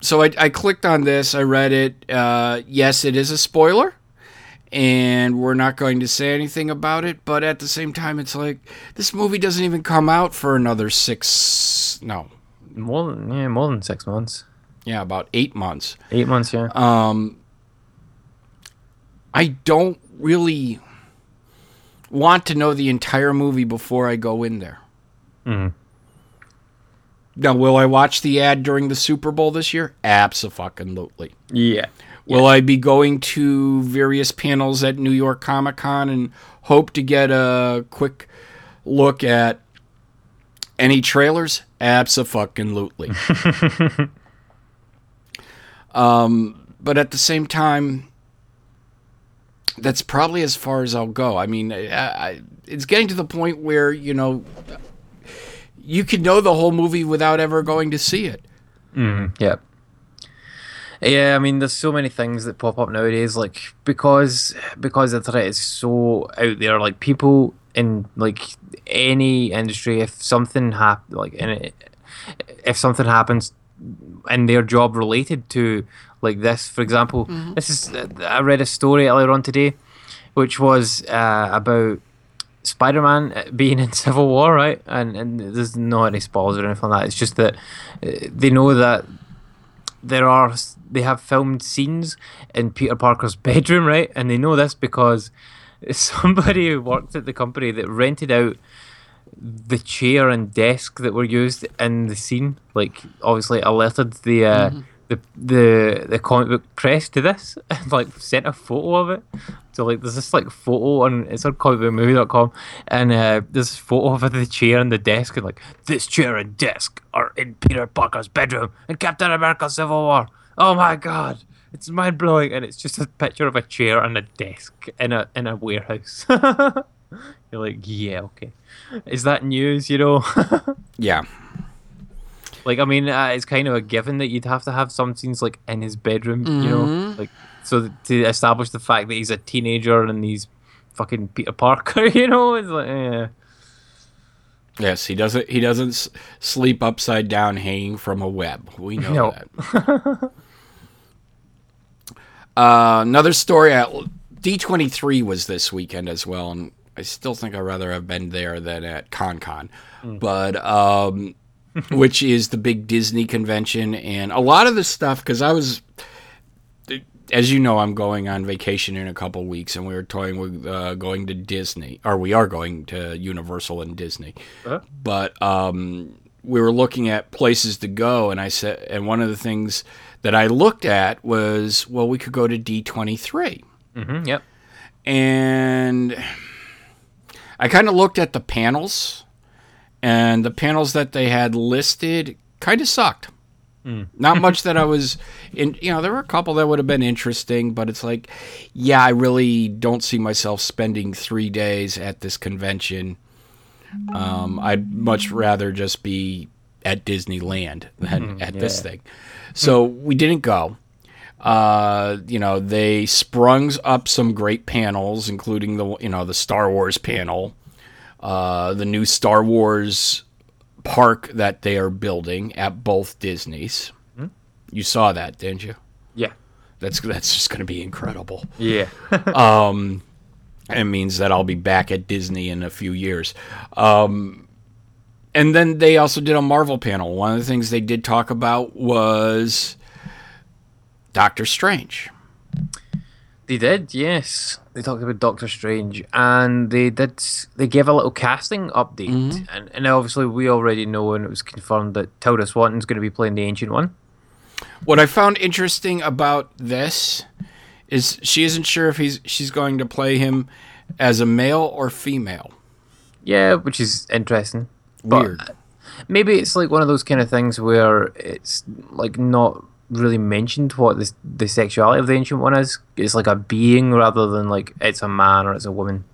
so I, I clicked on this, I read it. Uh, yes, it is a spoiler, and we're not going to say anything about it. But at the same time, it's like this movie doesn't even come out for another six. No, More than yeah, more than six months, yeah, about eight months. eight months, yeah. Um, I don't really want to know the entire movie before I go in there. Mhm. Now, will I watch the ad during the Super Bowl this year? Absolutely. yeah. Will I be going to various panels at New York Comic Con and hope to get a quick look at any trailers? Absolutely. um, but at the same time, that's probably as far as I'll go. I mean, I, I, it's getting to the point where you know you can know the whole movie without ever going to see it. Yeah. Yeah, I mean, there's so many things that pop up nowadays, like because because the internet is so out there. Like people in like any industry, if something hap- like in it, if something happens in their job related to like this, for example, this is I read a story earlier on today, which was uh, about Spider-Man uh, being in Civil War, right? And and there's not any spoilers or anything like that. It's just that uh, they know that there are they have filmed scenes in Peter Parker's bedroom, right? And they know this because somebody who worked at the company that rented out the chair and desk that were used in the scene, like obviously alerted the uh, the the the comic book press to this and like sent a photo of it. So like there's this like photo on it's on comicbookmovie.com and uh, there's this photo of the chair and the desk and like this chair and desk are in Peter Parker's bedroom in Captain America Civil War. Oh my god. It's mind blowing and it's just a picture of a chair and a desk in a in a warehouse. You're like, yeah, okay. Is that news, you know? Yeah. Like, I mean, uh, it's kind of a given that you'd have to have some scenes like in his bedroom, you know, like so that, to establish the fact that he's a teenager and he's fucking Peter Parker, you know. It's like, yeah, Yes, he doesn't. He doesn't s- sleep upside down, hanging from a web. We know No. that. uh, another story at D twenty three was this weekend as well, and I still think I'd rather have been there than at ConCon, but um, which is the big Disney convention, and a lot of the stuff because I was as you know, I'm going on vacation in a couple weeks, and we were toying with uh, going to Disney, or we are going to Universal and Disney. But um, we were looking at places to go, and I said, and one of the things that I looked at was, well, we could go to D23, mm-hmm, yep, and I kind of looked at the panels, and the panels that they had listed kind of sucked. Not much that I was in. You know, there were a couple that would have been interesting, but it's like, yeah, I really don't see myself spending three days at this convention. Um, I'd much rather just be at Disneyland than at this thing. So we didn't go. Uh, you know, they sprung up some great panels, including the you know the Star Wars panel, uh, the new Star Wars park that they are building at both Disney's. You saw that, didn't you? yeah, That's that's just going to be incredible. yeah. Um, it means that I'll be back at Disney in a few years. Um, and then they also did a Marvel panel. One of the things they did talk about was Doctor Strange. They did, yes. They talked about Doctor Strange, and they did. They gave a little casting update, mm-hmm. and, and obviously we already know, and it was confirmed that Tilda Swinton's going to be playing the Ancient One. What I found interesting about this is she isn't sure if he's she's going to play him as a male or female. Yeah, which is interesting. But Weird. maybe it's like one of those kind of things where it's like not really mentioned what the the sexuality of the ancient one is. It's like a being rather than like it's a man or it's a woman.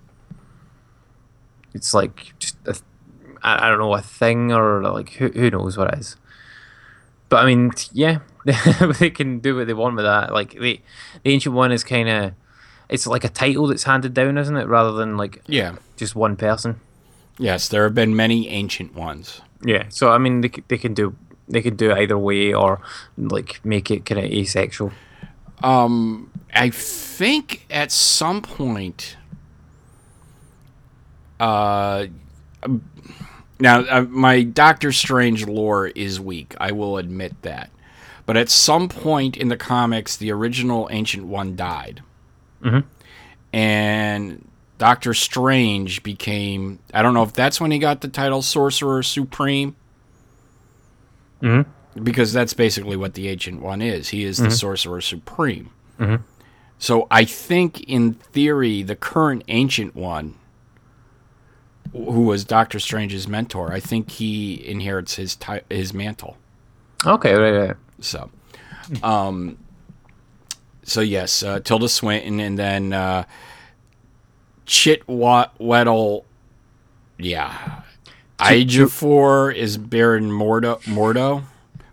It's like just a, I, I don't know a thing or like who who knows what it is. But I mean, yeah, they can do what they want with that. Like the the ancient one is kind of it's like a title that's handed down, isn't it, rather than like Yeah. just one person. Yes, there have been many ancient ones. Yeah, so I mean, they, they can do they could do it either way or like make it kind of asexual. Um, I think at some point, uh, now uh, my Doctor Strange lore is weak. I will admit that, but at some point in the comics, the original Ancient One died, Mhm. and Doctor Strange became. I don't know if that's when he got the title Sorcerer Supreme. Mhm. Because that's basically what the Ancient One is. He is the Sorcerer Supreme. Mhm. So I think, in theory, the current Ancient One, who was Doctor Strange's mentor, I think he inherits his ti- his mantle. Okay, right, right. So, um, so yes, uh, Tilda Swinton, and then uh, Chit Wa- Weddle, yeah, Ejiofor is Baron Mordo, Mordo,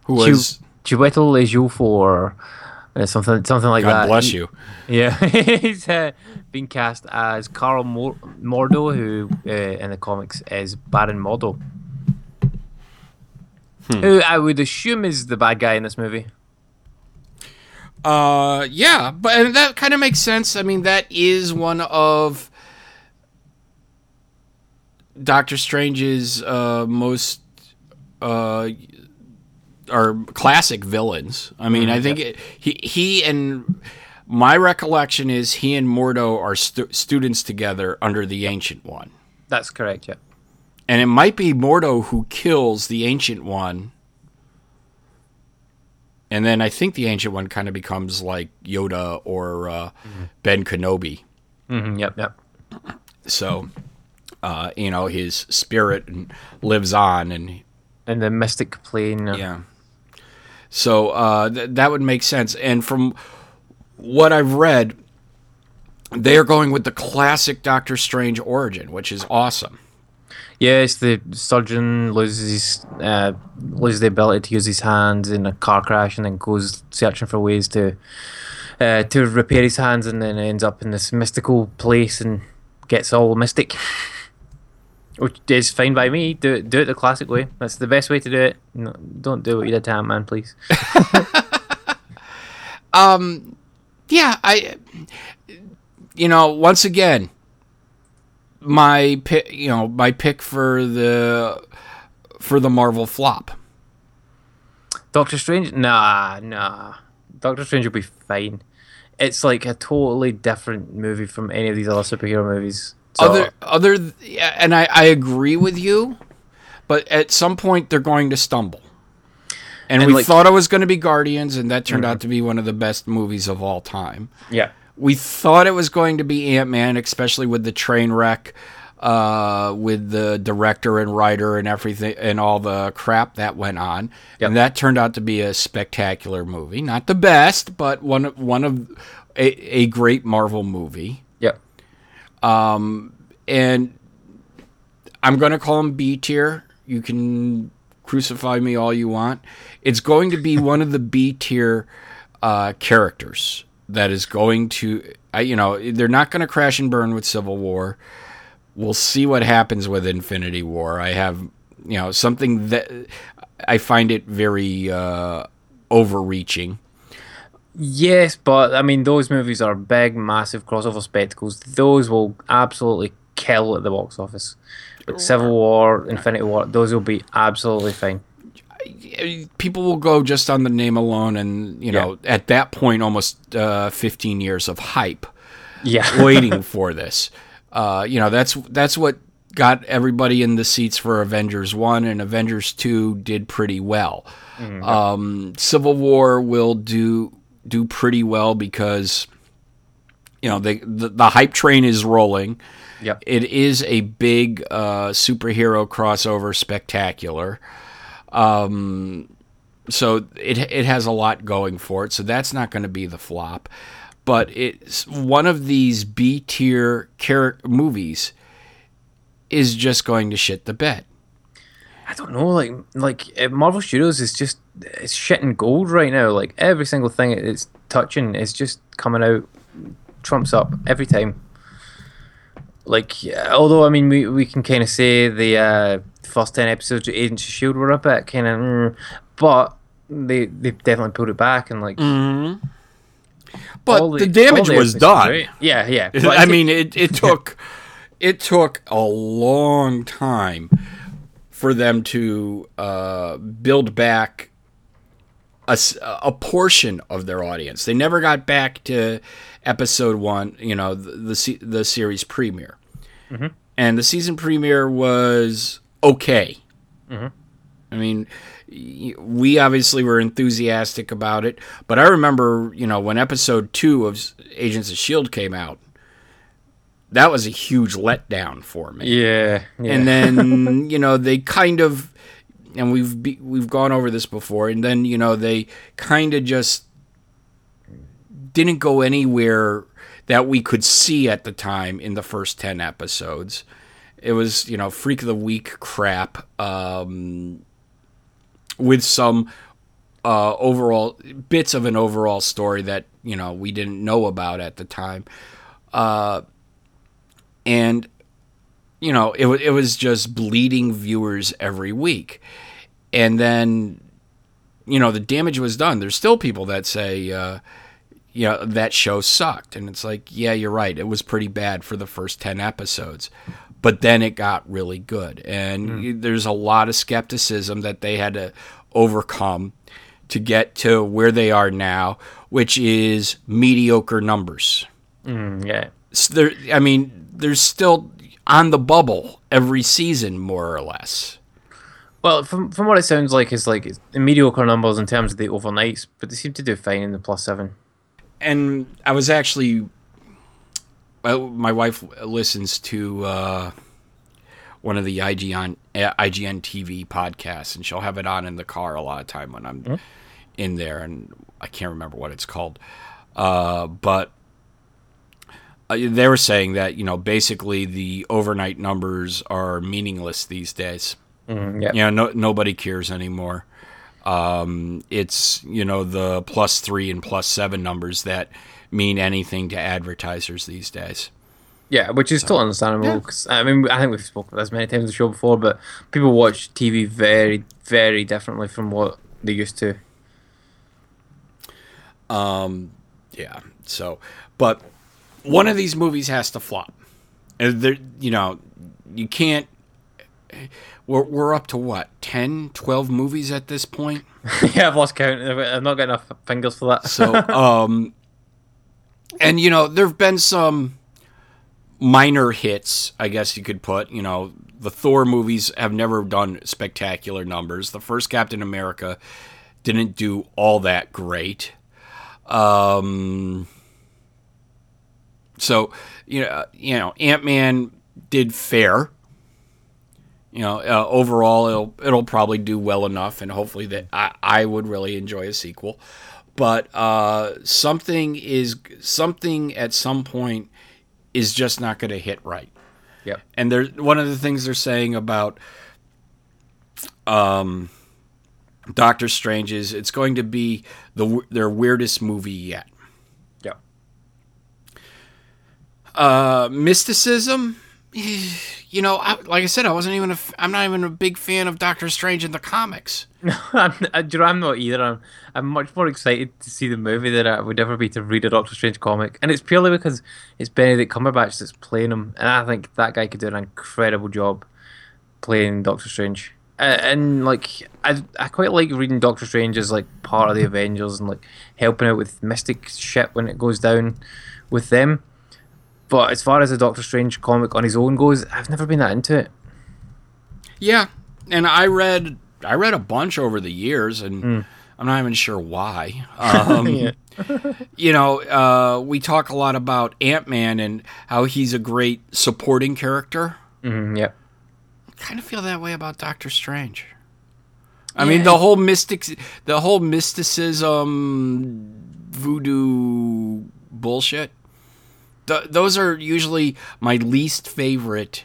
who was Chiwetel Ejiofor, uh, something something like God that. God bless He- you. Yeah, he's uh, been cast as Karl Mor- Mordo, who uh, in the comics is Baron Mordo. Hmm. Who I would assume is the bad guy in this movie. Uh, yeah, but and that kind of makes sense. I mean, that is one of Doctor Strange's uh, most uh, are classic villains. I mean, I think it, he he and my recollection is he and Mordo are stu- students together under the Ancient One, That's correct. Yeah. and it might be Mordo who kills the Ancient One. And then I think the Ancient One kind of becomes like Yoda or uh, Ben Kenobi. hmm Yep. Yep. So, uh, you know, his spirit lives on, and And the mystic plane. yeah. So uh, th- that would make sense. And from what I've read, they are going with the classic Doctor Strange origin, which is awesome. Yes, the surgeon loses uh, loses the ability to use his hands in a car crash, and then goes searching for ways to uh, to repair his hands, and then ends up in this mystical place and gets all mystic, which is fine by me. Do it, do it the classic way. That's the best way to do it. No, don't do what you did to Ant Man, please. um, Yeah, I. You know, once again, my pick. You know, my pick for the for the Marvel flop. Doctor Strange? Nah, nah. Doctor Strange will be fine. It's like a totally different movie from any of these other superhero movies. So, other other th- and I, I agree with you but at some point they're going to stumble. And, And, we like- thought it was going to be guardians and that turned out to be one of the best movies of all time. Yeah. we thought it was going to be ant-man especially with the train wreck uh, with the director and writer and everything and all the crap that went on. Yep. and that turned out to be a spectacular movie. Not the best but one of one of a, a great marvel movie Yep. and I'm going to call him B tier. You can crucify me all you want. It's going to be one of the B tier uh, characters that is going to, I, you know, they're not going to crash and burn with Civil War. We'll see what happens with Infinity War. I have, you know, something that I find it very uh, overreaching. Yes, but I mean, those movies are big, massive crossover spectacles. Those will absolutely kill at the box office. Like Civil War, Infinity War, those will be absolutely fine. people will go just on the name alone, and you know, at that point, almost uh, 15 years of hype Yeah. waiting for this. Uh, you know, that's that's what got everybody in the seats for Avengers One, and Avengers Two did pretty well. Um, Civil War will do do pretty well because you know they, the the hype train is rolling. Yep. It is a big uh, superhero crossover spectacular. Um, so it it has a lot going for it. So that's not going to be the flop, but it's one of these B tier char- movies is just going to shit the bed. I don't know, like like uh, Marvel Studios is just it's shit and gold right now. Like every single thing it's touching is just coming out trumps up every time. Like yeah, although I mean we, we can kind of say the uh, first ten episodes of Agents of Shield were a bit kind of, mm, but they they definitely pulled it back and like But all the, damage all was done. great. Yeah, yeah. But I mean, it, it took it took a long time for them to uh, build back a portion of their audience. They never got back to episode one, you know, the the, the series premiere, and the season premiere was okay. I mean, we obviously were enthusiastic about it, but I remember, you know, when episode two of Agents of Shield came out, that was a huge letdown for me. yeah, yeah. And then, you know, they kind of, and we've be, we've gone over this before, and then you know they kind of just didn't go anywhere that we could see at the time in the first 10 episodes. It was, you know, freak of the week crap um, with some uh, overall bits of an overall story that, you know, we didn't know about at the time. Uh, and, you know, it, it was just bleeding viewers every week. And then, you know, the damage was done. There's still people that say, uh, you know, that show sucked. And it's like, yeah, you're right. It was pretty bad for the first 10 episodes. But then it got really good. And there's a lot of skepticism that they had to overcome to get to where they are now, which is mediocre numbers. Mm, yeah. There, I mean, there's still on the bubble every season, more or less. Well, from from what it sounds like, it's like it's mediocre numbers in terms of the overnights, but they seem to do fine in the plus seven. and I was actually, well, my wife listens to uh, one of the IGN uh, IGN TV podcasts, and she'll have it on in the car a lot of time when I'm in there, and I can't remember what it's called, uh, but. Uh, they were saying that you know basically the overnight numbers are meaningless these days. Mm, yeah. You know, no, nobody cares anymore. Um, it's you know the plus three and plus seven numbers that mean anything to advertisers these days. Yeah, which is still understandable. 'cause, I mean, I think we've spoken about this many times on the show before, but people watch TV very, very differently from what they used to. Um, Yeah. So, but one of these movies has to flop. And there, you know, you can't. We're we're up to what 10, 12 movies at this point. yeah, I've lost count. I've not got enough fingers for that. So, um, and you know, there have been some minor hits, I guess you could put. You know, the Thor movies have never done spectacular numbers. The first Captain America didn't do all that great. Um, so, you know, you know, Ant Man did fair. You know, uh, overall, it'll it'll probably do well enough, and hopefully that I, I would really enjoy a sequel. But uh, something is something at some point is just not going to hit right. Yep. And there's one of the things they're saying about um, Doctor Strange is it's going to be the their weirdest movie yet. Yep. Uh, mysticism, you know, I, like I said, I wasn't even a, I'm not even a big fan of Doctor Strange in the comics. I'm, I, know, I'm not either. I'm, I'm much more excited to see the movie than I would ever be to read a Doctor Strange comic. And it's purely because it's Benedict Cumberbatch that's playing him. And I think that guy could do an incredible job playing Doctor Strange. Uh, and like, I, I quite like reading Doctor Strange as like part of the Avengers and like helping out with Mystic shit when it goes down with them. But as far as the Doctor Strange comic on his own goes, I've never been that into it. Yeah, and I read I read a bunch over the years, and I'm not even sure why. Um, You know, uh, we talk a lot about Ant Man and how he's a great supporting character. Mm, yeah. kind of feel that way about Doctor Strange. I mean, the whole mystic, the whole mysticism, voodoo bullshit. Th- those are usually my least favorite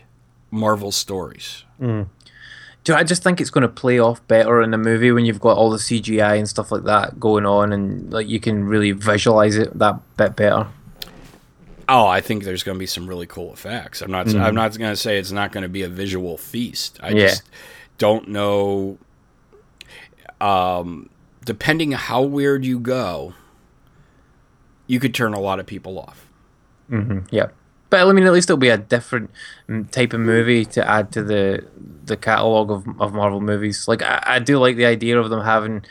Marvel stories. Do I just think it's going to play off better in the movie when you've got all the CGI and stuff like that going on, and like you can really visualize it that bit better. Oh, I think there's going to be some really cool effects. I'm not. I'm not going to say it's not going to be a visual feast. I Yeah. just don't know. Um, depending how weird you go, you could turn a lot of people off. Yeah, but I mean, at least it'll be a different mm, type of movie to add to the the catalog of of Marvel movies. Like I, I do like the idea of them having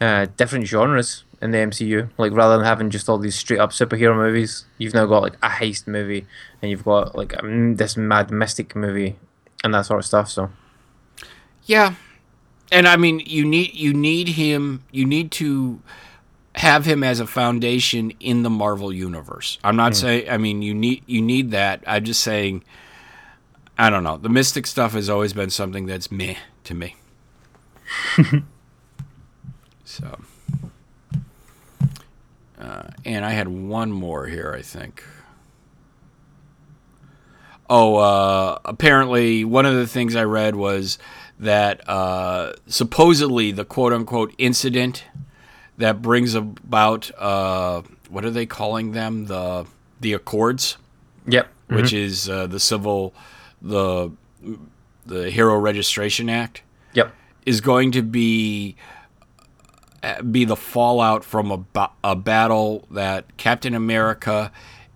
uh, different genres in the MCU. Like rather than having just all these straight up superhero movies, you've now got like a heist movie, and you've got like um, this mad mystic movie, and that sort of stuff. So. Yeah, and I mean, you need you need him. You need to have him as a foundation in the Marvel universe. I'm not saying. I mean, you need you need that. I'm just saying. I don't know. The mystic stuff has always been something that's meh to me. so, uh, and I had one more here. I think. Oh, uh, apparently one of the things I read was that uh, supposedly the quote unquote incident that brings about uh, what are they calling them the the Accords, Yep. which is uh, the civil the the Hero Registration Act Yep. is going to be uh, be the fallout from a, ba- a battle that Captain America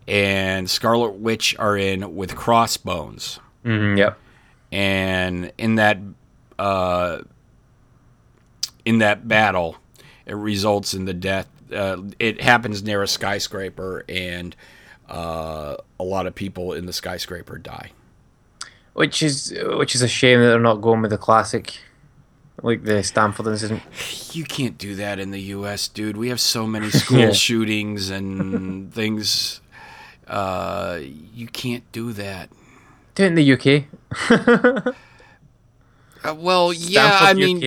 and Scarlet Witch are in with Crossbones. Mm, yep. and in that uh, in that battle, it results in the death. Uh, it happens near a skyscraper, and uh, a lot of people in the skyscraper die. Which is which is a shame that they're not going with the classic, like the Stamford incident. You can't do that in the U.S., dude. We have so many school Yeah. shootings and things. Uh, you can't do that. Do it in the UK. Uh, well, yeah, I mean,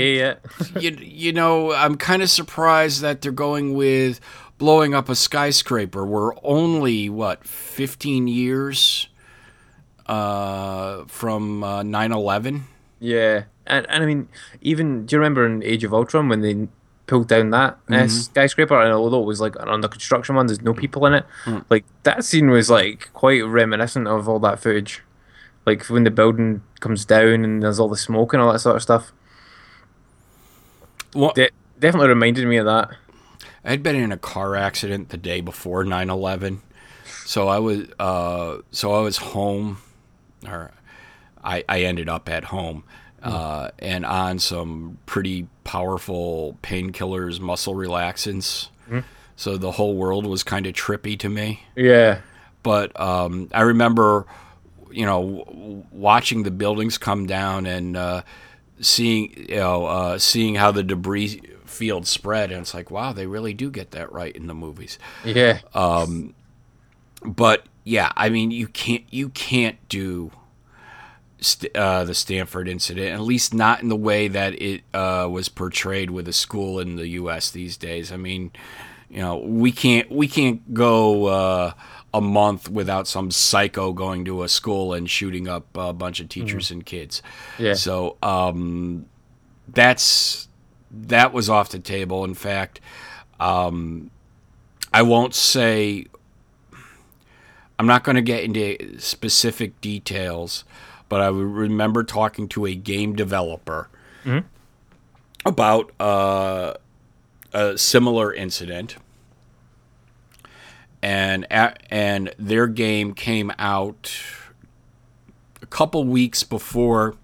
you, you know, I'm kind of surprised that they're going with blowing up a skyscraper. We're only, what, 15 years uh, from uh, 9 11? Yeah, and and I mean, even do you remember in Age of Ultron when they pulled down that uh, skyscraper? And although it was like an under construction one, there's no people in it. Like that scene was like quite reminiscent of all that footage. Like when the building comes down and there's all the smoke and all that sort of stuff. Well, De- definitely reminded me of that. I'd been in a car accident the day before 9/11. So I was uh so I was home or I I ended up at home uh and on some pretty powerful painkillers, muscle relaxants. So the whole world was kind of trippy to me. Yeah. But um I remember you know w- watching the buildings come down and uh seeing you know uh seeing how the debris field spread and it's like wow they really do get that right in the movies Yeah. Um, but yeah i mean you can't you can't do st- uh, the Stamford incident at least not in the way that it uh, was portrayed with a school in the us these days i mean you know we can't we can't go uh, a month without some psycho going to a school and shooting up a bunch of teachers and kids Yeah. so um, that's that was off the table. In fact, um, I won't say. I'm not going to get into specific details, but I remember talking to a game developer about uh, a similar incident, and a and their game came out a couple weeks before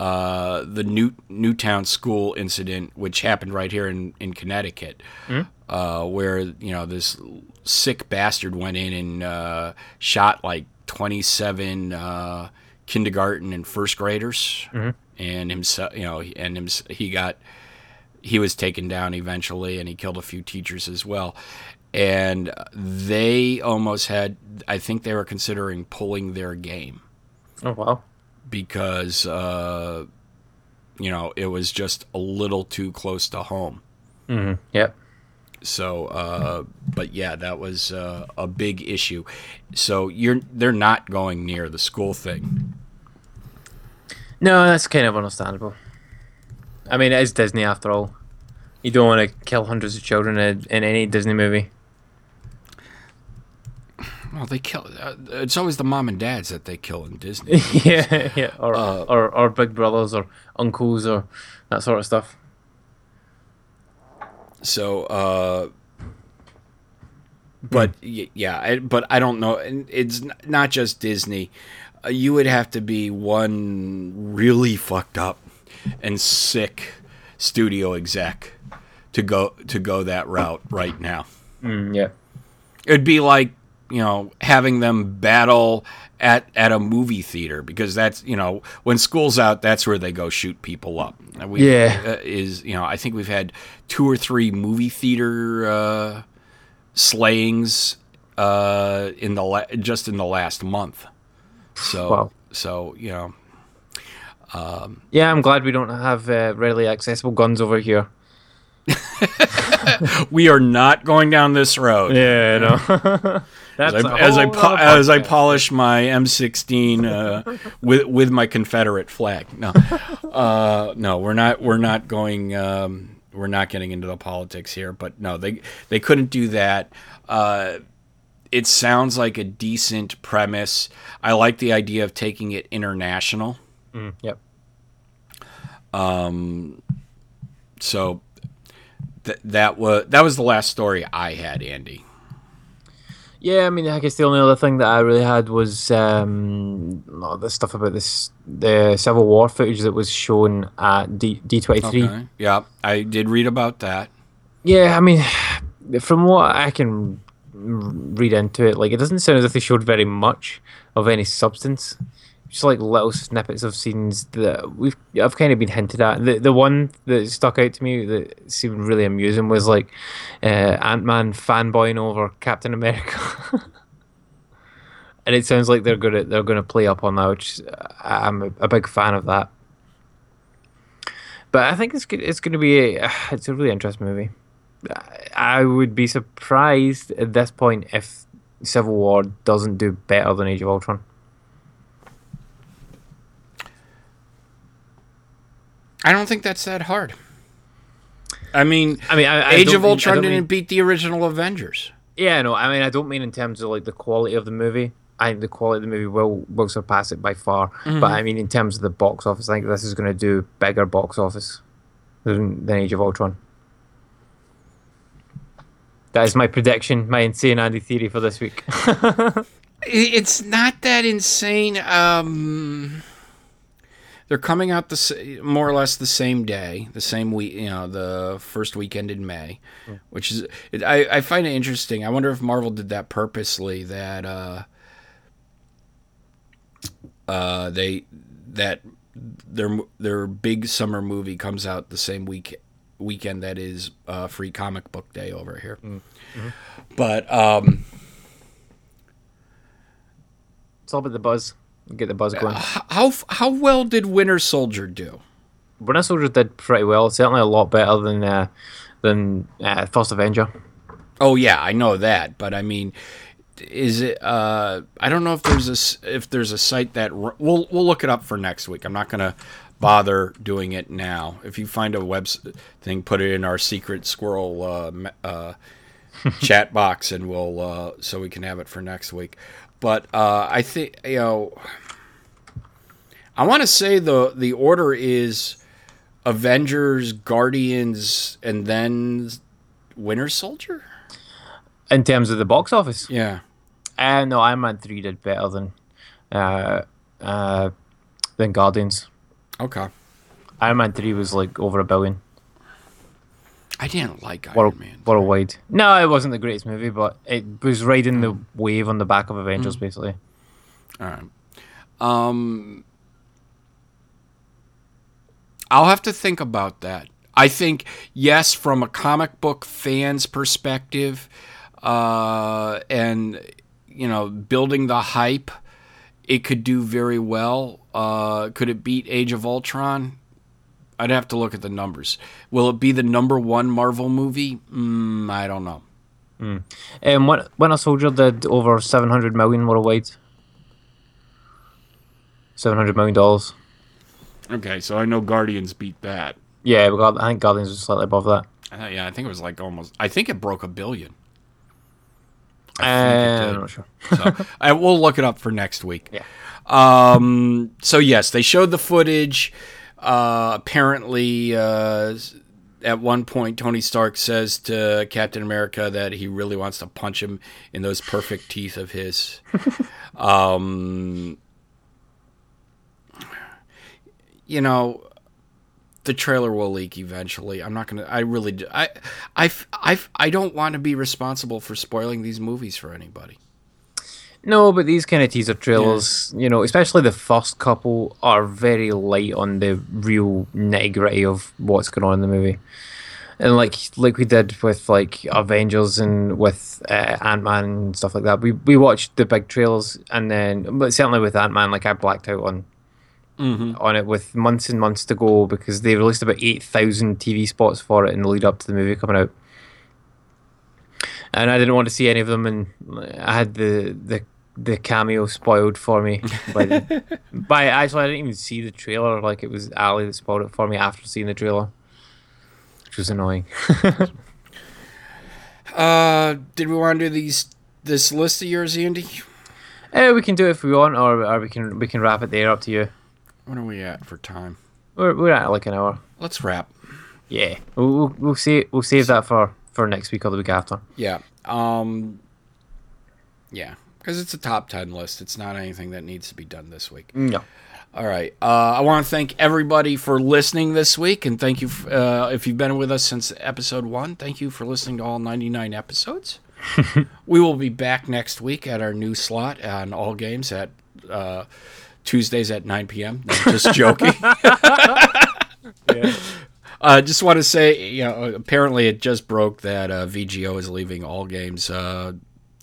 uh, the New Newtown school incident, which happened right here in in Connecticut, uh, where you know this sick bastard went in and uh, shot like twenty seven uh, kindergarten and first graders, and himself, you know, and him, he got he was taken down eventually, and he killed a few teachers as well. And they almost had, I think they were considering pulling their game Oh wow. because uh, you know it was just a little too close to home. Mm-hmm. Yep. So, uh, but yeah, that was uh, a big issue. So you're they're not going near the school thing. No, that's kind of understandable. I mean, it is Disney after all. You don't want to kill hundreds of children in, in any Disney movie. Well, they kill. Uh, it's always the mom and dads that they kill in Disney. yeah, yeah, or, Uh, or or big brothers or uncles or that sort of stuff. So, uh, but yeah, I, but I don't know. And it's not just Disney. Uh, you would have to be one really fucked up and sick studio exec to go to go that route right now. Mm, yeah. It'd be like you know having them battle at at a movie theater because that's you know when school's out that's where they go shoot people up. We, Yeah. uh, is you know I think we've had two or three movie theater uh, slayings uh, in the la- just in the last month. So Wow. so you know Yeah, I'm glad we don't have uh, readily accessible guns over here. we are not going down this road. Yeah, no. That's as a I, as I, po- as I polish my M16 uh, with with my Confederate flag. No, uh, no, we're not. We're not going. Um, we're not getting into the politics here. But no, they they couldn't do that. Uh, it sounds like a decent premise. I like the idea of taking it international. Mm, yep. So th- that was that was the last story I had, Andy. Yeah, I mean, I guess the only other thing that I really had was um, oh, the stuff about this the Civil War footage that was shown at D D twenty three. Yeah, I did read about that. Yeah, I mean, from what I can read into it, like it doesn't sound as if they showed very much of any substance. Just like little snippets of scenes that we've I've kind of been hinted at. The the one that stuck out to me that seemed really amusing was like uh, Ant Man fanboying over Captain America. And it sounds like they're gonna they're gonna play up on that, which I- I'm a, a big fan of that. But I think it's good. It's going to be a, it's a really interesting movie. I would be surprised at this point if Civil War doesn't do better than Age of Ultron. I don't think that's that hard. I mean, I mean, I, I Age of Ultron don't didn't mean- beat the original Avengers. Yeah, no, I mean, I don't mean in terms of like the quality of the movie. I think the quality of the movie will will surpass it by far. But I mean, in terms of the box office, I think this is going to do bigger box office than, than Age of Ultron. That is my prediction, my insane Andy theory for this week. It's not that insane. Um, they're coming out the more or less the same day, the same week. You know, the first weekend in May, which is it, I I find it interesting. I wonder if Marvel did that purposely. That uh, uh, they that their their big summer movie comes out the same week weekend that is uh, free comic book day over here. But um, it's all about the buzz. Get the buzz going. how how well did Winter Soldier do? Winter Soldier did pretty well. Certainly a lot better than uh, than uh, First Avenger. Oh yeah, I know that, but I mean, is it? Uh, I don't know if there's a if there's a site that we'll we'll look it up for next week. I'm not gonna bother doing it now. If you find a web thing, put it in our secret squirrel uh, uh, chat box, and we'll uh, so we can have it for next week. But uh, I think you know, I want to say the the order is Avengers, Guardians, and then Winter Soldier. In terms of the box office, Yeah. uh, no, Iron Man three did better than uh, uh, than Guardians. Okay. Iron Man three was like over a billion I didn't like Iron world, Man. worldwide. No, it wasn't the greatest movie, but it was riding the wave on the back of Avengers, Mm. basically. All right. Um, I'll have to think about that. I think yes, from a comic book fan's perspective, uh, and you know, building the hype, it could do very well. Uh, could it beat Age of Ultron? I'd have to look at the numbers. Will it be the number one Marvel movie? Mm, I don't know. Um, when Winter Soldier did over seven hundred million worldwide. Seven hundred million dollars. Okay, so I know Guardians beat that. Yeah, got, I think Guardians was slightly above that. I thought- yeah, I think it was like almost. I think it broke a billion. uh, I'm not sure. so, I will look it up for next week. Yeah. Um. So yes, they showed the footage. Uh, apparently, uh, at one point, Tony Stark says to Captain America that he really wants to punch him in those perfect teeth of his. um. You know, the trailer will leak eventually. I'm not gonna. I really. I. I. I. I don't want to be responsible for spoiling these movies for anybody. No, but these kind of teaser trailers, you know, especially the first couple, are very light on the real nitty gritty of what's going on in the movie. And like like we did with like Avengers and with uh, Ant Man and stuff like that, we we watched the big trailers and then, but certainly with Ant Man, like I blacked out on on it with months and months to go because they released about eight thousand TV spots for it in the lead up to the movie coming out and I didn't want to see any of them, and I had the the the cameo spoiled for me. By, the, by actually, I didn't even see the trailer. Like it was Ali that spoiled it for me after seeing the trailer, which was annoying. Uh, did we want to do these this list of yours, Andy? eh, we can do it if we want, or, or we can we can wrap it there. Up to you. What are we at for time? We're we're at like an hour. Let's wrap. Yeah, we'll we'll, we'll save we'll save that for for next week or the week after. Yeah. Um. Yeah, because it's a top ten list. It's not anything that needs to be done this week. No. All right. Uh, I want to thank everybody for listening this week, and thank you f- uh, if you've been with us since episode one. Thank you for listening to all 99 episodes. we will be back next week at our new slot on all games at uh, Tuesdays at 9 p.m. No, just joking. I uh, just want to say, you know, apparently it just broke that uh, VGO is leaving all games. Uh,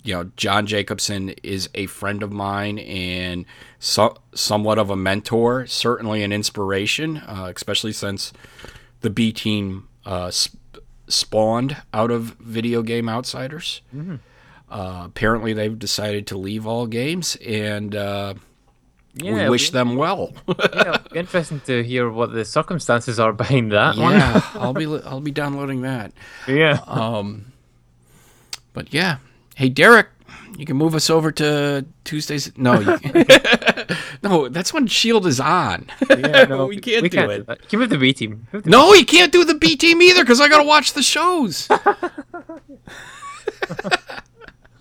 you know, John Jacobson is a friend of mine and so, somewhat of a mentor, certainly an inspiration, uh, especially since the B team uh, sp- spawned out of Video Game Outsiders. Uh, apparently, they've decided to leave all games, and uh, Yeah, we wish them well. yeah, interesting to hear what the circumstances are behind that yeah, I'll be I'll be downloading that. yeah. Um, but yeah, hey Derek, you can move us over to Tuesdays. No, no, that's when Shield is on. Yeah, no, we can't do it. that. Give it the B team. The- No, you can't do the B team either because I gotta watch the shows.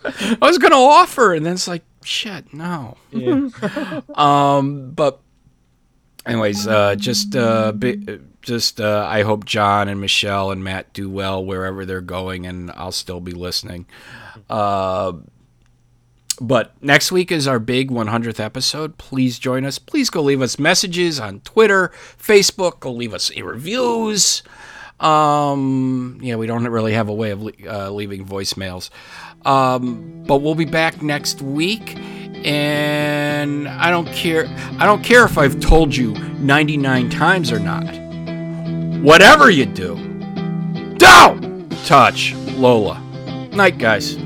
I was gonna offer, and then it's like, shit, no. Yeah. Um, but anyways, uh, just uh, bi- just uh, I hope John and Michelle and Matt do well wherever they're going, and I'll still be listening. Uh, but next week is our big 100th episode. Please join us. Please go leave us messages on Twitter, Facebook. Go leave us reviews. Um, yeah, we don't really have a way of le- uh, leaving voicemails. Um, but we'll be back next week, and I don't care. I don't care if I've told you 99 times or not. Whatever you do, don't touch Lola. Night, guys.